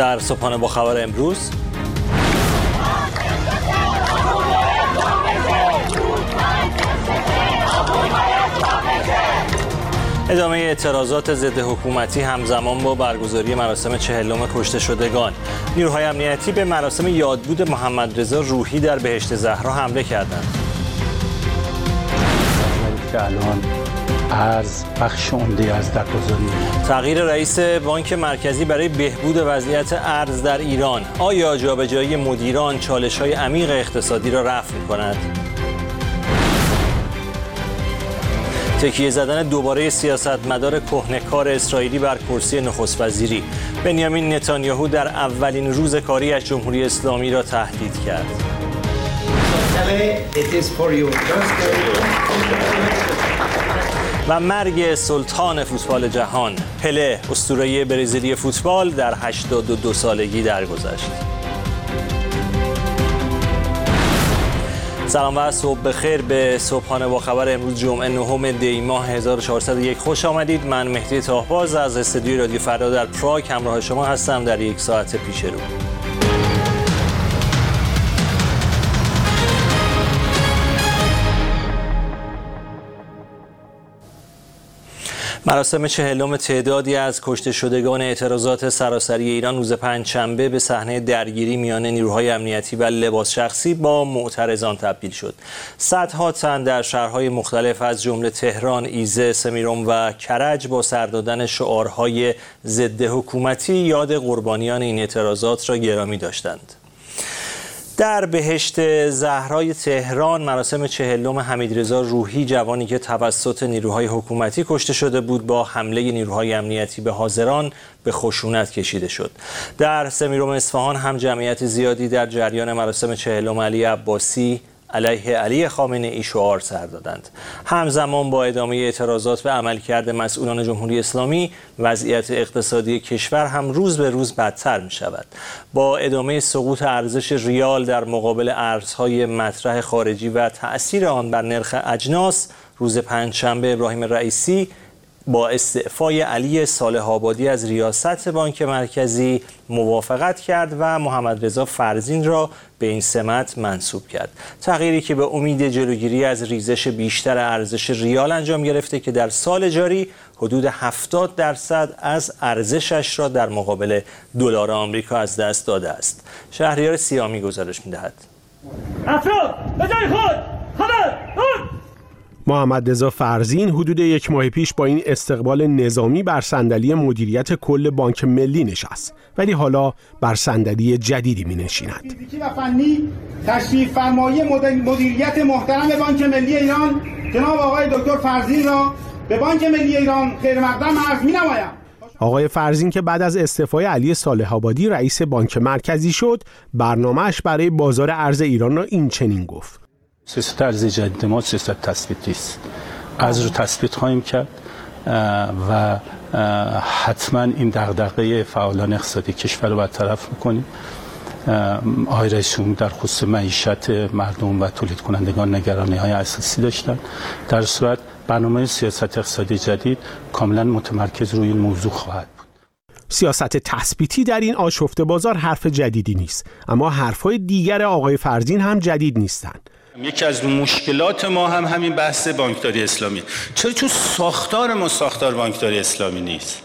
در صبحانه با خبر امروز. ادامه اعتراضات ضد حکومتی همزمان با برگزاری مراسم چهلم کشته شدگان. نیروهای امنیتی به مراسم یادبود محمد رضا روحی در بهشت زهرا حمله کردند. از بخش عمده از درگذاری تغییر رئیس بانک مرکزی برای بهبود وضعیت ارز در ایران. آیا جابجایی مدیران چالش های عمیق اقتصادی را رفع می کند؟ تکیه زدن دوباره سیاستمدار کهنکار اسرائیلی بر کرسی نخست وزیری. بنیامین نتانیاهو در اولین روز کاریش جمهوری اسلامی را تهدید کرد. و مرگ سلطان فوتبال جهان. پله اسطوره برزیلی فوتبال در 82 سالگی درگذشت. سلام و صبح بخیر به صبحانه با خبر امروز جمعه نهم دی ماه 1401 خوش آمدید. من مهدی تاهباز از استودیوی رادیو فردا در پراگ همراه شما هستم در یک ساعت پیش رو. مراسم چهلم تعدادی از کشته شدگان اعتراضات سراسری ایران روز پنجشنبه به صحنه درگیری میان نیروهای امنیتی و لباس شخصی با معترضان تبدیل شد. صدها تن در شهرهای مختلف از جمله تهران، ایزه، سمیرون و کرج با سر دادن شعارهای ضد حکومتی یاد قربانیان این اعتراضات را گرامی داشتند. در بهشت زهرای تهران مراسم چهلم حمیدرضا روحی جوانی که توسط نیروهای حکومتی کشته شده بود با حمله نیروهای امنیتی به حاضران به خشونت کشیده شد. در سمیروم اصفهان هم جمعیت زیادی در جریان مراسم چهلم علی عباسی علیه علی خامنه ای شعار سر دادند. همزمان با ادامه اعتراضات به عملکرد مسئولان جمهوری اسلامی وضعیت اقتصادی کشور هم روز به روز بدتر می شود. با ادامه سقوط ارزش ریال در مقابل ارزهای مطرح خارجی و تأثیر آن بر نرخ اجناس روز پنجشنبه ابراهیم رئیسی با استعفای علی صالح آبادی از ریاست بانک مرکزی موافقت کرد و محمد رضا فرزین را به این سمت منصوب کرد. تغییری که به امید جلوگیری از ریزش بیشتر ارزش ریال انجام گرفته که در سال جاری حدود 70 درصد از ارزشش را در مقابل دلار آمریکا از دست داده است. شهریار سیامی گزارش می‌دهد. افراد به خود خبر محمد رضا فرزین حدود یک ماه پیش با این استقبال نظامی بر صندلی مدیریت کل بانک ملی نشست ولی حالا بر صندلی جدیدی می نشیند. و فنی تشریف فرمایی مدیریت محترم بانک ملی ایران جناب آقای دکتر فرزین را به بانک ملی ایران خیر مقدم عرض می نمایم. آقای فرزین که بعد از استعفای علی صالح آبادی رئیس بانک مرکزی شد برنامهش برای بازار ارز ایران را این چنین گفت. سیاست ارزی جدید ما سیاست تثبیتی است. از رو تثبیت خواهیم کرد و حتما این دغدغه فعالان اقتصادی کشور رو برطرف می‌کنیم آقای رئیسون در خصوص معیشت مردم و تولید کنندگان نگرانی های اساسی داشتن. در صورت برنامه سیاست اقتصادی جدید کاملا متمرکز روی این موضوع خواهد بود. سیاست تثبیتی در این آشفته بازار حرف جدیدی نیست اما حرفهای دیگر آقای فرزین هم جدید نیستند. یکی از مشکلات ما هم همین بحث بانکداری اسلامی. چرا چون ساختار ما ساختار بانکداری اسلامی نیست.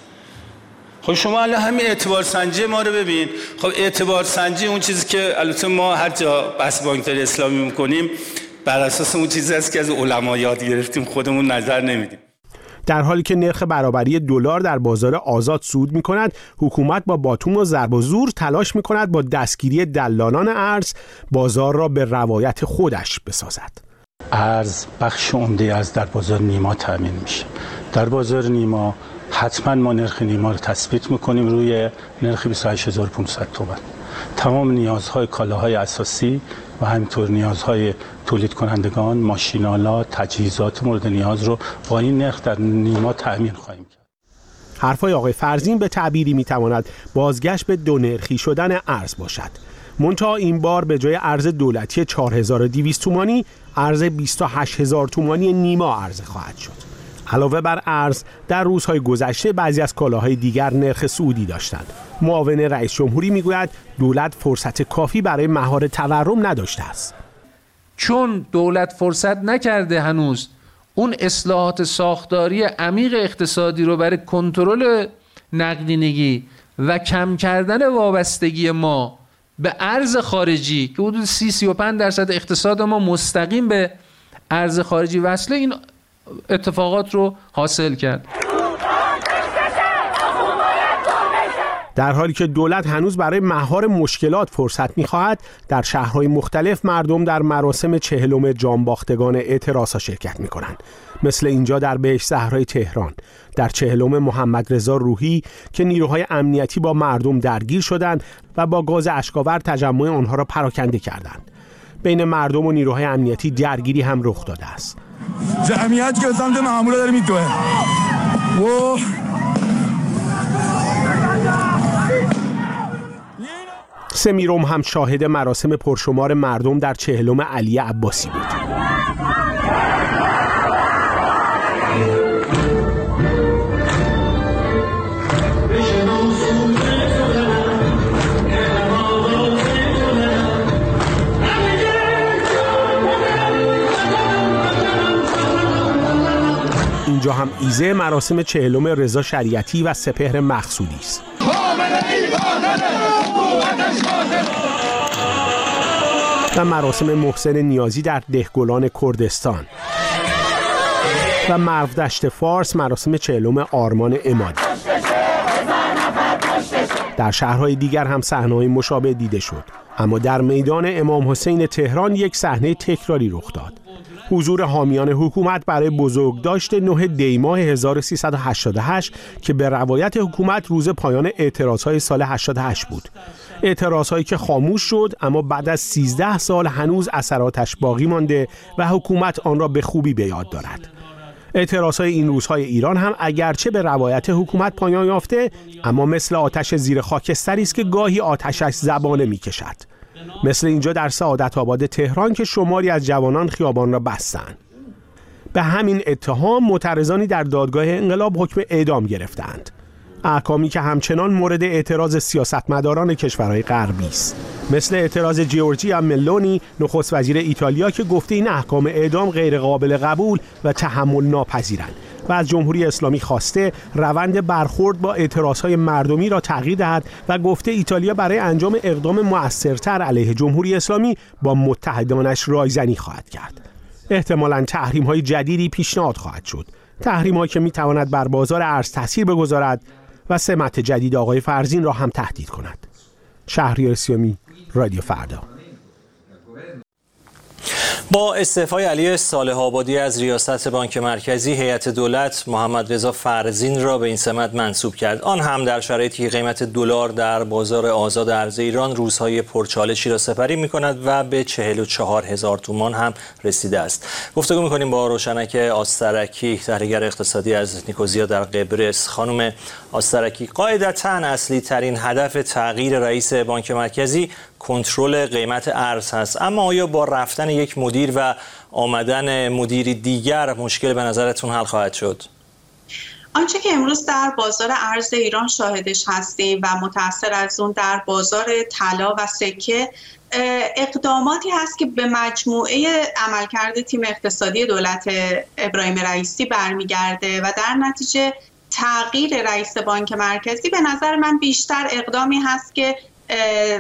خب شما الان همین اعتبار سنجی ما رو ببین. خب اعتبار سنجی اون چیزی که البته ما هر جا بحث بانکداری اسلامی می‌کنیم بر اساس اون چیزی است که از علما یاد گرفتیم خودمون نظر نمیدیم. در حالی که نرخ برابری دلار در بازار آزاد سود می کند حکومت با باتوم و ضرب و زور تلاش می کند با دستگیری دلالان ارز بازار را به روایت خودش بسازد. ارز بخش عمده از در بازار نیما تامین میشه. در بازار نیما حتما ما نرخ نیما رو تثبیت می‌کنیم روی نرخ 28500 تومان. تمام نیازهای کالاهای اساسی و همینطور نیازهای تولید کنندگان ماشینالات تجهیزات مورد نیاز رو با این نرخ در نیما تأمین خواهیم کرد. حرفای آقای فرزین به تعبیری می‌تواند بازگشت به دو نرخی شدن ارز باشد. منتها این بار به جای ارز دولتی 4200 تومانی ارز 28000 تومانی نیما عرضه خواهد شد. علاوه بر ارز در روزهای گذشته بعضی از کالاهای دیگر نرخ سعودی داشتند. معاون رئیس جمهوری می‌گوید دولت فرصت کافی برای مهار تورم نداشته است. چون دولت فرصت نکرده هنوز اون اصلاحات ساختاری عمیق اقتصادی رو برای کنترل نقدینگی و کم کردن وابستگی ما به ارز خارجی که حدود 30 35 درصد اقتصاد ما مستقیم به ارز خارجی وصله این اتفاقات رو حاصل کرد. در حالی که دولت هنوز برای مهار مشکلات فرصت می‌خواهد در شهرهای مختلف مردم در مراسم چهلم جانباختگان اعتراض شرکت می‌کنند. مثل اینجا در بهش صحرای تهران. در چهلم محمد رضا روحی که نیروهای امنیتی با مردم درگیر شدند و با گاز اشکاور تجمع آنها را پراکنده کردند. بین مردم و نیروهای امنیتی درگیری هم رخ داده است. جمعیت که سمت معموله داره میدوه. و سمیروم هم شاهد مراسم پرشمار مردم در چهلم علی عباسی بود. اینجا هم ایزه مراسم چهلم رضا شریعتی و سپهر مقصودی است. و مراسم محسن نیازی در دهگلان کردستان. و مرو دشت فارس مراسم چهلم آرمان امادی. در شهرهای دیگر هم صحنه‌های مشابه دیده شد. اما در میدان امام حسین تهران یک صحنه تکراری رخ داد. حضور حامیان حکومت برای بزرگداشت 9 دیماه 1388 که به روایت حکومت روز پایان اعتراضهای سال 88 بود. اعتراضهایی که خاموش شد اما بعد از 13 سال هنوز اثراتش باقی مانده و حکومت آن را به خوبی به یاد دارد. اعتراضهای این روزهای ایران هم اگرچه به روایت حکومت پایان یافته اما مثل آتش زیر خاکستری است که گاهی آتشش زبانه می‌کشد. مثل اینجا در سعادت آباد تهران که شماری از جوانان خیابان را بستند به همین اتهام معترضانی در دادگاه انقلاب حکم اعدام گرفتند. احکامی که همچنان مورد اعتراض سیاستمداران کشورهای غربی است. مثل اعتراض جیورجیا ملونی نخست وزیر ایتالیا که گفته این احکام اعدام غیر قابل قبول و تحمل ناپذیرند. و از جمهوری اسلامی خواسته روند برخورد با اعتراضهای مردمی را تغییر دهد و گفته ایتالیا برای انجام اقدام مؤثرتر علیه جمهوری اسلامی با متحدانش رایزنی خواهد کرد. احتمالا تحریم های جدیدی پیشنهاد خواهد شد. تحریم که می تواند بر بازار ارز تاثیر بگذارد و سمت جدید آقای فرزین را هم تهدید کند. شهریار سیامی رادیو فردا. با استعفای علی صالح آبادی از ریاست بانک مرکزی هیئت دولت محمد رضا فرزین را به این سمت منصوب کرد. آن هم در شرایطی که قیمت دلار در بازار آزاد ارز ایران روزهای پرچالشی را سپری می کند و به 44 هزار تومان هم رسیده است. گفتگو می کنیم با روشنک آسترکی تحلیلگر اقتصادی از نیکوزیا در قبرس. خانم آسترکی قاعدتا اصلی ترین هدف تغییر رئیس بانک مرکزی کنترل قیمت ارز هست اما آیا با رفتن یک مدیر و آمدن مدیری دیگر مشکل به نظرتون حل خواهد شد؟ آنچه که امروز در بازار ارز ایران شاهدش هستیم و متأثر از اون در بازار طلا و سکه اقداماتی هست که به مجموعه عملکرد تیم اقتصادی دولت ابراهیم رئیسی برمیگرده و در نتیجه تغییر رئیس بانک مرکزی به نظر من بیشتر اقدامی هست که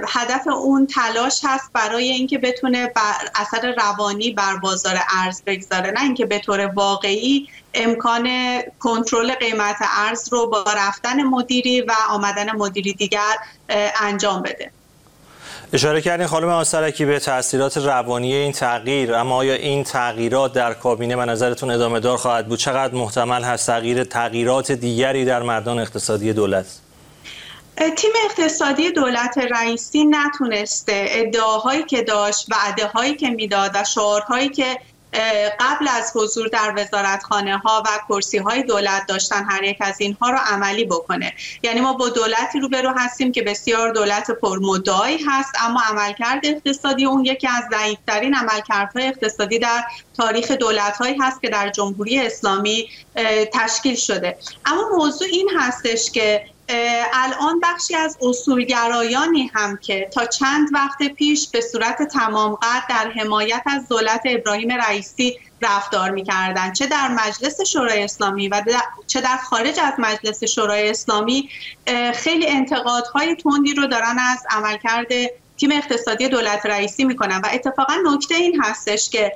هدف اون تلاش هست برای اینکه بتونه بر اثر روانی بر بازار ارز بگذاره. نه اینکه به طور واقعی امکان کنترل قیمت ارز رو با رفتن مدیری و آمدن مدیری دیگر انجام بده. اشاره کردین خانم آسرکی به تاثیرات روانی این تغییر اما آیا این تغییرات در کابینه به نظرتون ادامه دار خواهد بود؟ چقدر محتمل هست تغییر تغییرات دیگری در مردان اقتصادی دولت؟ تیم اقتصادی دولت رئیسی نتونسته ادعاهایی که داشت وعده هایی که می‌داد و شعارهایی که قبل از حضور در وزارتخانه ها و کرسی های دولت داشتن هر یک از اینها رو عملی بکنه. یعنی ما با دولتی روبرو هستیم که بسیار دولت پرمدعایی هست اما عملکرد اقتصادی اون یکی از ضعیفترین عملکردهای اقتصادی در تاریخ دولت هایی هست که در جمهوری اسلامی تشکیل شده. اما موضوع این هستش که الان بخشی از اصولگرایانی هم که تا چند وقت پیش به صورت تمام قد در حمایت از دولت ابراهیم رئیسی رفتار می‌کردند. چه در مجلس شورای اسلامی و چه در خارج از مجلس شورای اسلامی خیلی انتقادهای تندی رو دارن از عملکرد تیم اقتصادی دولت رئیسی می‌کنن و اتفاقا نکته این هستش که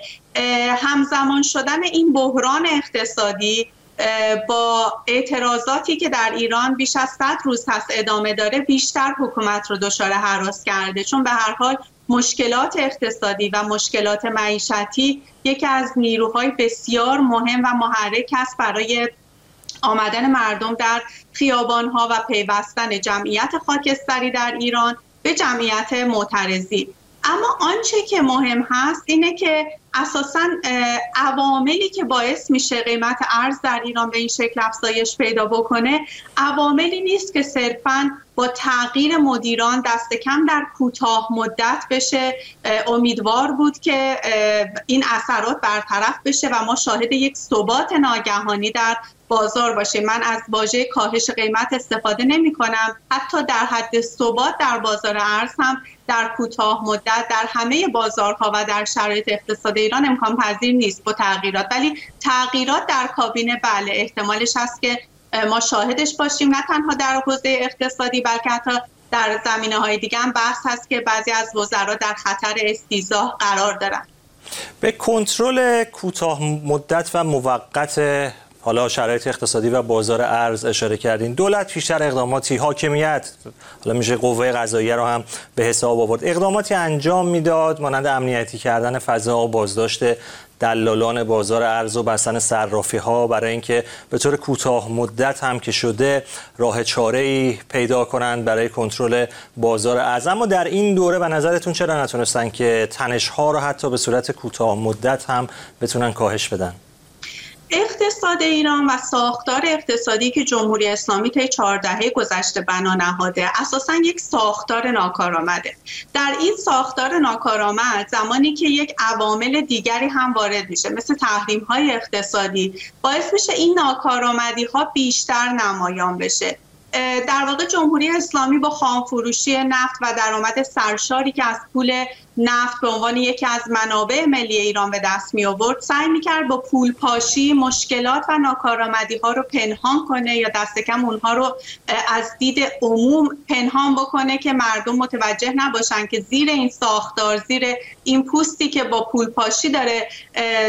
همزمان شدن این بحران اقتصادی با اعتراضاتی که در ایران بیش از 100 روز هست ادامه داره بیشتر حکومت رو دچار حراس کرده. چون به هر حال مشکلات اقتصادی و مشکلات معیشتی یکی از نیروهای بسیار مهم و محرک است برای آمدن مردم در خیابانها و پیوستن جمعیت خاکستری در ایران به جمعیت معترضی اما آنچه که مهم هست اینه که اساسا عواملی که باعث میشه قیمت ارز در ایران به این شکل افزایش پیدا بکنه عواملی نیست که صرفا با تغییر مدیران دست کم در کوتاه مدت بشه. امیدوار بود که این اثرات برطرف بشه و ما شاهد یک ثبات ناگهانی در بازار باشه. من از واژه کاهش قیمت استفاده نمی کنم. حتی در حد ثبات در بازار ارز هم در کوتاه مدت در همه بازارها و در شرایط اقتصاد ایران امکان پذیر نیست با تغییرات. ولی تغییرات در کابینه بله احتمالش هست که ما شاهدش باشیم. نه تنها در حوزه اقتصادی بلکه حتی در زمینه های دیگه هم بحث هست که بعضی از وزرا در خطر استیزاه قرار دارن. به کنترل کوتاه مدت و موقت حالا شرایط اقتصادی و بازار ارز اشاره کردین. دولت پیشتر اقداماتی حاکمیت حالا میشه قوه قضاییه رو هم به حساب آورد. اقداماتی انجام می‌داد مانند امنیتی کردن فضا و بازداشت دلالان بازار ارز و بستن صرافی ها برای اینکه به طور کوتاه مدت هم که شده راه چاره ای پیدا کنند برای کنترل بازار ارز. اما در این دوره به نظرتون چرا نتونستن که تنش ها رو حتی به صورت کوتاه مدت هم بتونن کاهش بدن؟ اقتصاد ایران و ساختار اقتصادی که جمهوری اسلامی طی چهار دهه گذشته بنا نهاده اساسا یک ساختار ناکارآمده. در این ساختار ناکارآمد زمانی که یک عوامل دیگری هم وارد میشه مثل تحریم های اقتصادی باعث میشه این ناکارآمدی ها بیشتر نمایان بشه. در واقع جمهوری اسلامی با خام فروشی نفت و درآمد سرشاری که از پول نفت به عنوان یکی از منابع ملی ایران به دست می آورد سعی می کرد با پول پاشی مشکلات و ناکارآمدی ها رو پنهان کنه یا دست کم اونها رو از دید عموم پنهان بکنه که مردم متوجه نباشن که زیر این ساختار زیر این پوستی که با پول پاشی داره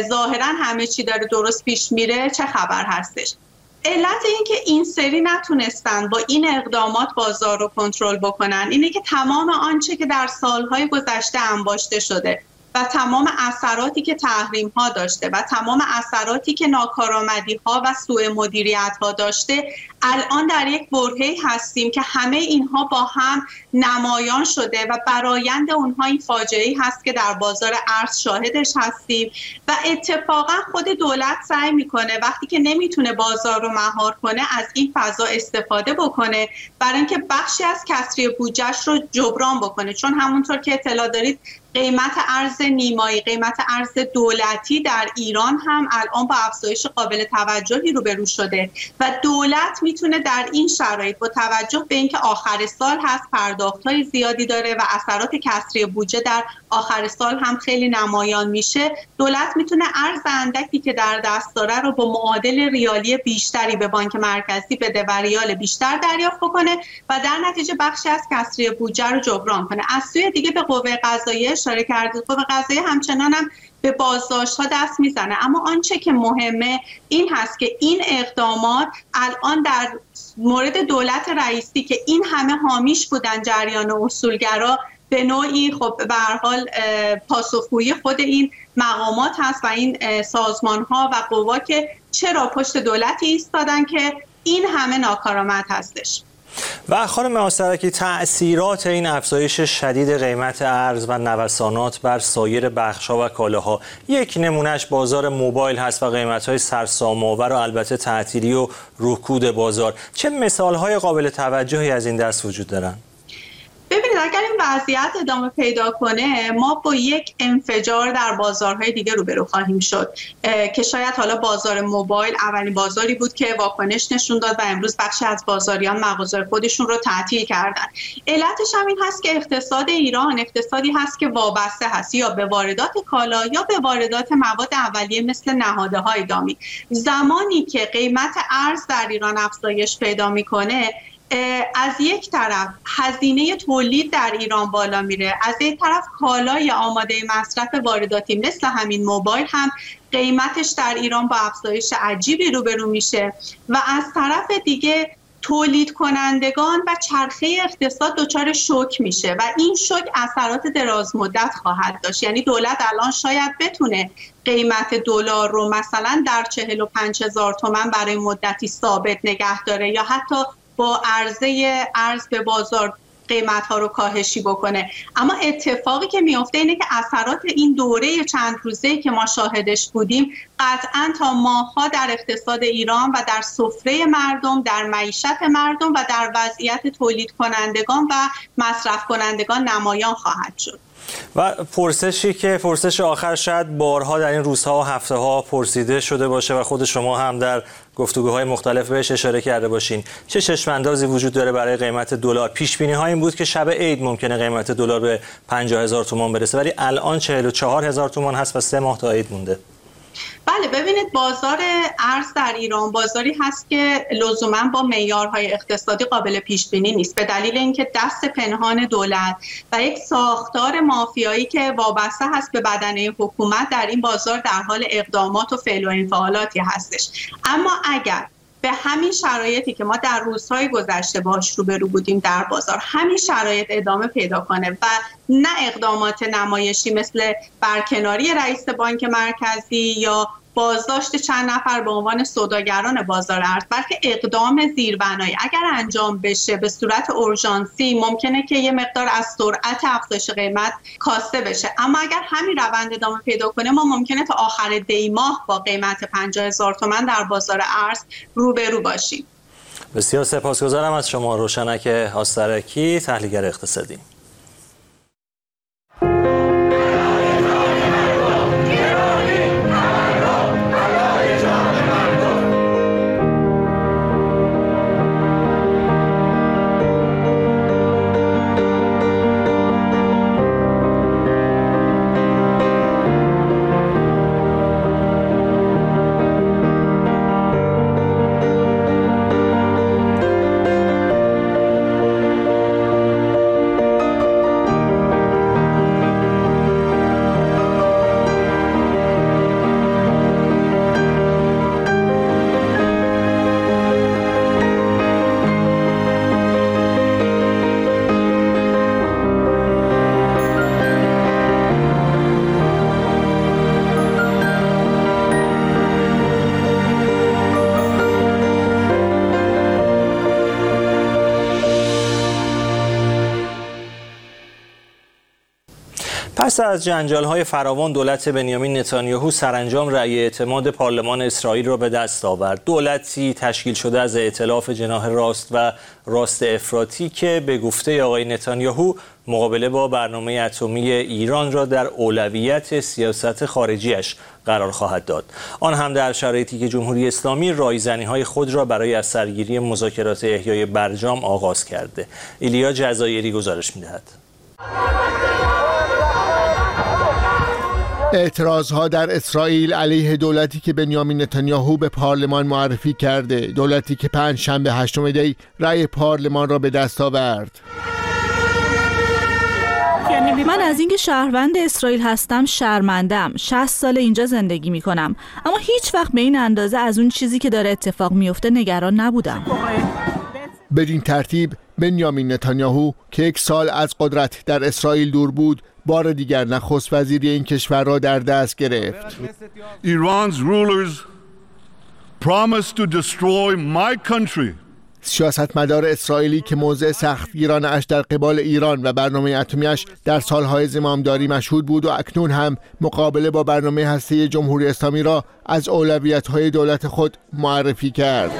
ظاهرا همه چی داره درست پیش میره چه خبر هستش؟ علت اینکه این سری نتونستن با این اقدامات بازار رو کنترل بکنن اینه که تمام آنچه که در سالهای گذشته انباشته شده و تمام اثراتی که تحریم ها داشته و تمام اثراتی که ناکارآمدی ها و سوء مدیریت ها داشته الان در یک برهه هستیم که همه اینها با هم نمایان شده و برایند اونها این فاجعه هست که در بازار ارز شاهدش هستیم و اتفاقا خود دولت سعی می‌کنه وقتی که نمی‌تونه بازار رو مهار کنه از این فضا استفاده بکنه برای اینکه بخشی از کسری بودجهش رو جبران بکنه. چون همونطور که اطلاع دارید قیمت ارز نیمایی قیمت ارز دولتی در ایران هم الان با افزایش قابل توجهی روبرو شده و دولت می‌تونه در این شرایط با توجه به اینکه آخر سال هست پرداخت های زیادی داره و اثرات کسری بودجه در آخر سال هم خیلی نمایان میشه دولت می‌تونه ارز اندکی که در دست داره رو با معادل ریالی بیشتری به بانک مرکزی بده و ریال بیشتر دریافت بکنه و در نتیجه بخشی از کسری بودجه رو جبران کنه. از سوی دیگه به قوه قضاییه اشاره کردید قوه قضاییه همچنان هم به بازداشت ها دست می‌زنه. اما آنچه که مهمه این هست که این اقدامات الان در مورد دولت رئیسی که این همه حامیش بودن جریان اصولگرا به نوعی خب به حال پاسخگویی خود این مقامات هست و این سازمان ها و قوا که چرا پشت دولتی ایستادن که این همه ناکارآمد هستش. و خانم آسترکی تأثیرات این افزایش شدید قیمت ارز و نوسانات بر سایر بخشها و کالاها. یک نمونهش بازار موبایل هست و قیمت‌های سرسام‌آور و البته تعطیلی و رکود بازار. چه مثال‌های قابل توجهی از این دست وجود دارند ببینید اگر این وضعیت ادامه پیدا کنه ما با یک انفجار در بازارهای دیگه روبرو خواهیم شد. که شاید حالا بازار موبایل اولین بازاری بود که واکنش نشون داد و امروز بخشی از بازاریان مغازه خودشون رو تعطیل کردن. علتش هم این هست که اقتصاد ایران اقتصادی هست که وابسته هست یا به واردات کالا یا به واردات مواد اولیه مثل نهاده های دامی زمانی که قیمت ارز در ایران افزایش پیدا می‌کنه از یک طرف هزینه تولید در ایران بالا میره. از یک طرف کالای آماده مصرف وارداتی مثل همین موبایل هم قیمتش در ایران با افزایش عجیبی روبرو میشه. و از طرف دیگه تولید کنندگان و چرخه اقتصاد دچار شوک میشه و این شوک اثرات دراز مدت خواهد داشت. یعنی دولت الان شاید بتونه قیمت دلار رو مثلا در 45 هزار تومن برای مدتی ثابت نگه داره یا حتی با عرضه ارز به بازار قیمت ها رو کاهشی بکنه. اما اتفاقی که میفته اینه که اثرات این دوره چند روزه که ما شاهدش بودیم قطعا تا ماها در اقتصاد ایران و در سفره مردم در معیشت مردم و در وضعیت تولید کنندگان و مصرف کنندگان نمایان خواهد شد. و پرسشی که پرسش آخر شاید بارها در این روزها و هفته ها پرسیده شده باشه و خود شما هم در گفتگوهای مختلف بهش اشاره کرده باشین. چه چشماندازی وجود داره برای قیمت دلار؟ پیش بینی ها این بود که شب عید ممکنه قیمت دلار به 50 هزار تومان برسه ولی الان 44 هزار تومان هست و سه ماه تا عید مونده. بله ببینید بازار ارز در ایران بازاری هست که لزوما با معیارهای اقتصادی قابل پیش بینی نیست. به دلیل اینکه دست پنهان دولت و یک ساختار مافیایی که وابسته هست به بدنه حکومت در این بازار در حال اقدامات و فعل و انفعالاتی هستش. اما اگر به همین شرایطی که ما در روزهای گذشته باش روبرو بودیم در بازار همین شرایط ادامه پیدا کنه و نه اقدامات نمایشی مثل برکناری رئیس بانک مرکزی یا بازداشت چند نفر به عنوان سوداگران بازار ارز بلکه اقدام زیربنایی اگر انجام بشه به صورت اورژانسی ممکنه که یه مقدار از سرعت افزایش قیمت کاسته بشه. اما اگر همین روند ادامه پیدا کنه ما ممکنه تا آخر دی ماه با قیمت 50 هزار تومن در بازار ارز روبرو باشیم. بسیار سپاسگزارم از شما روشنک آسترکی تحلیلگر اقتصادی. از جنجال های فراوان دولت بنیامین نتانیاهو سرانجام رأی اعتماد پارلمان اسرائیل را به دست آورد. دولتی تشکیل شده از ائتلاف جناح راست و راست افراطی که به گفته آقای نتانیاهو مقابله با برنامه اتمی ایران را در اولویت سیاست خارجیش قرار خواهد داد. آن هم در شرایطی که جمهوری اسلامی رایزنی های خود را برای از سرگیری مذاکرات احیای برجام آغاز کرده. ایلیا جزایری گزارش می‌دهد. اعتراض ها در اسرائیل علیه دولتی که بنیامین نتانیاهو به پارلمان معرفی کرده. دولتی که پنج شنبه هشتم دی رأی پارلمان را به دست آورد. من از اینکه شهروند اسرائیل هستم شرمندم 60 سال اینجا زندگی می کنم اما هیچ وقت به این اندازه از اون چیزی که داره اتفاق میفته نگران نبودم. بدین ترتیب بنیامین نتانیاهو که یک سال از قدرت در اسرائیل دور بود بار دیگر نخست وزیری این کشور را در دست گرفت Iran's rulers promised to destroy my country سیاستمدار اسرائیلی که موضع سختگیرانش در قبال ایران و برنامه اتمیش در سالهای زمامداری مشهود بود و اکنون هم مقابله با برنامه هسته جمهوری اسلامی را از اولویت‌های دولت خود معرفی کرد.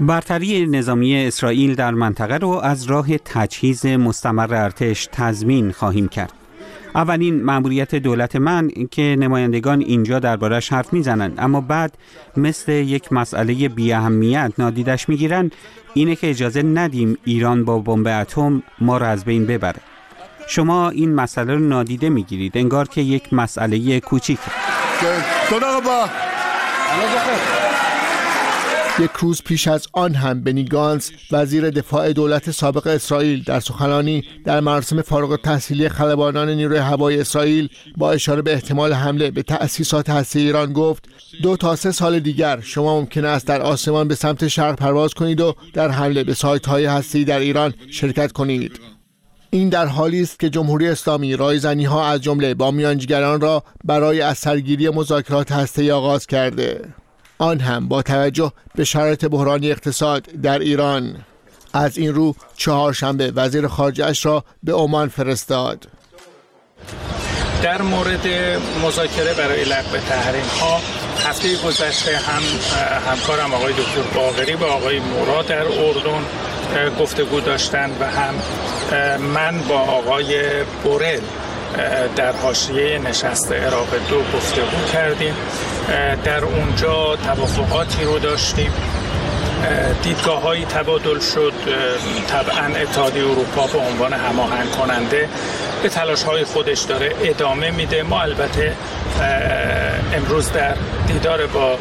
برتری نظامی اسرائیل در منطقه را از راه تجهیز مستمر ارتش تضمین خواهیم کرد. اولین مأموریت دولت من که نمایندگان اینجا دربارش حرف می‌زنند اما بعد مثل یک مسئله بی اهمیت نادیدش می‌گیرند اینه که اجازه ندیم ایران با بمب اتم ما را از بین ببره. شما این مسئله رو نادیده می‌گیرید انگار که یک مسئله کوچیک یک روز پیش از آن هم بنی گانس وزیر دفاع دولت سابق اسرائیل در سخنانی در مراسم فارغ تحصیلی خلبانان نیروی هوایی اسرائیل با اشاره به احتمال حمله به تأسیسات هسته ایران گفت دو تا سه سال دیگر شما ممکن است در آسمان به سمت شرق پرواز کنید و در حمله به سایت های هستی در ایران شرکت کنید. این در حالی است که جمهوری اسلامی رایزنی ها از جمله با میانجیگران را برای از سرگیری مذاکرات هسته آغاز کرده. آن هم با توجه به شرایط بحرانی اقتصاد در ایران. از این رو چهارشنبه وزیر خارجه را به عمان فرستاد. در مورد مذاکره برای لغو تحریم ها هفته گذشته هم همکارم آقای دکتر باغری با آقای مراد در اردن گفتگو داشتند و هم من با آقای بورل در حاشیه نشست عراق دو گفتگو کردیم. در اونجا توافقاتی رو داشتیم. دیدگاه هایی تبادل شد. طبعا اتحادیه اروپا به عنوان هماهنگ کننده به تلاش های خودش داره ادامه میده. ما البته امروز در دیدار با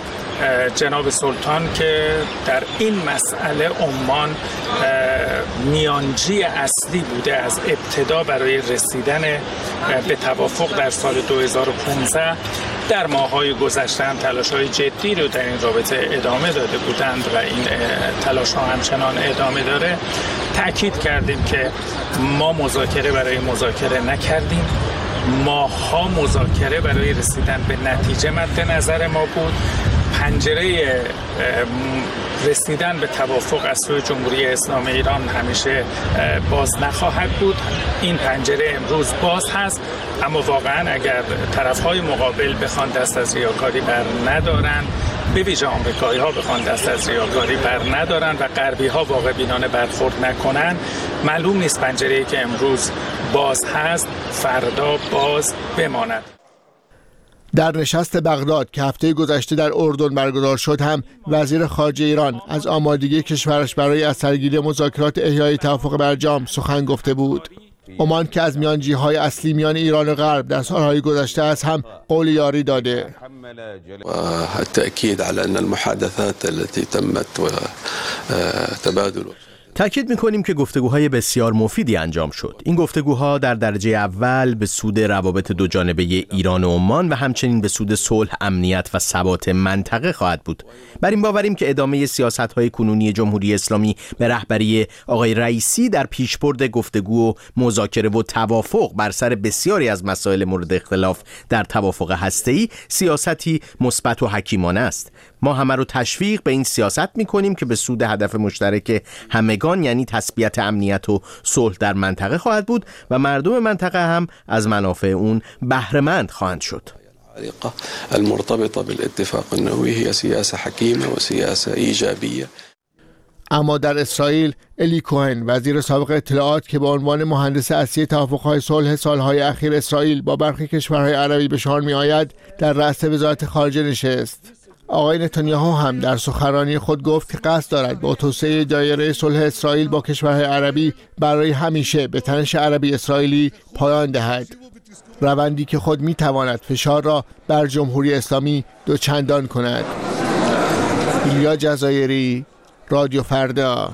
جناب سلطان که در این مسئله عمان میانجی اصلی بوده از ابتدا برای رسیدن به توافق در سال 2015 در ماهای گذشته هم تلاش های جدی رو در این رابطه ادامه داده بودند و این تلاش ها همچنان ادامه داره. تاکید کردیم که ما مذاکره برای مذاکره نکردیم. ماها مذاکره برای رسیدن به نتیجه مد نظر ما بود. پنجره رسیدن به توافق از سوی جمهوری اسلامی ایران همیشه باز نخواهد بود. این پنجره امروز باز هست اما واقعا اگر طرف های مقابل بخوان دست از ریاکاری بر ندارن به ویژه آمریکایی ها بخوان دست از ریاکاری بر ندارن و غربی ها واقع بینانه برخورد نکنن معلوم نیست پنجره که امروز باز هست فردا باز بماند. در نشست بغداد که هفته گذشته در اردن برگزار شد هم وزیر خارجه ایران از آمادگی کشورش برای از سرگیری مذاکرات احیای توافق برجام سخن گفته بود. عمان که از میانجی های اصلی میان ایران و غرب در سالهای گذشته از هم قول یاری داده. التأكيد على أن المحادثات التي تمت وتبادل تاکید می‌کنیم که گفتگوهای بسیار مفیدی انجام شد. این گفتگوها در درجه اول به سود روابط دو جانبه ایران و عمان و همچنین به سود صلح، امنیت و ثبات منطقه خواهد بود. بر این باوریم که ادامه سیاست های کنونی جمهوری اسلامی به رهبری آقای رئیسی در پیشبرد گفتگو و مذاکره و توافق بر سر بسیاری از مسائل مورد اختلاف در توافق هسته‌ای سیاستی مثبت و حکیمانه است. ما همه رو تشویق به این سیاست می‌کنیم که به سود هدف مشترک همگان یعنی تثبیت امنیت و صلح در منطقه خواهد بود و مردم منطقه هم از منافع اون بهرهمند خواهند شد. المرتبطه بالاتفاق النووي هي سياسه حكيمه وسياسه ايجابيه اما در اسرائیل الی کوهن وزیر سابق اطلاعات که به عنوان مهندس اصلی توافقهای صلح سالهای اخیر اسرائیل با برخی کشورهای عربی به شمار می آید در رأس وزارت خارجه نشست آقای نتانیاهو هم در سخنرانی خود گفت که قصد دارد با توسعه دایره صلح اسرائیل با کشورهای عربی برای همیشه به تنش عربی اسرائیلی پایان دهد. روندی که خود می تواند فشار را بر جمهوری اسلامی دو چندان کند. ایلیا جزایری رادیو فردا.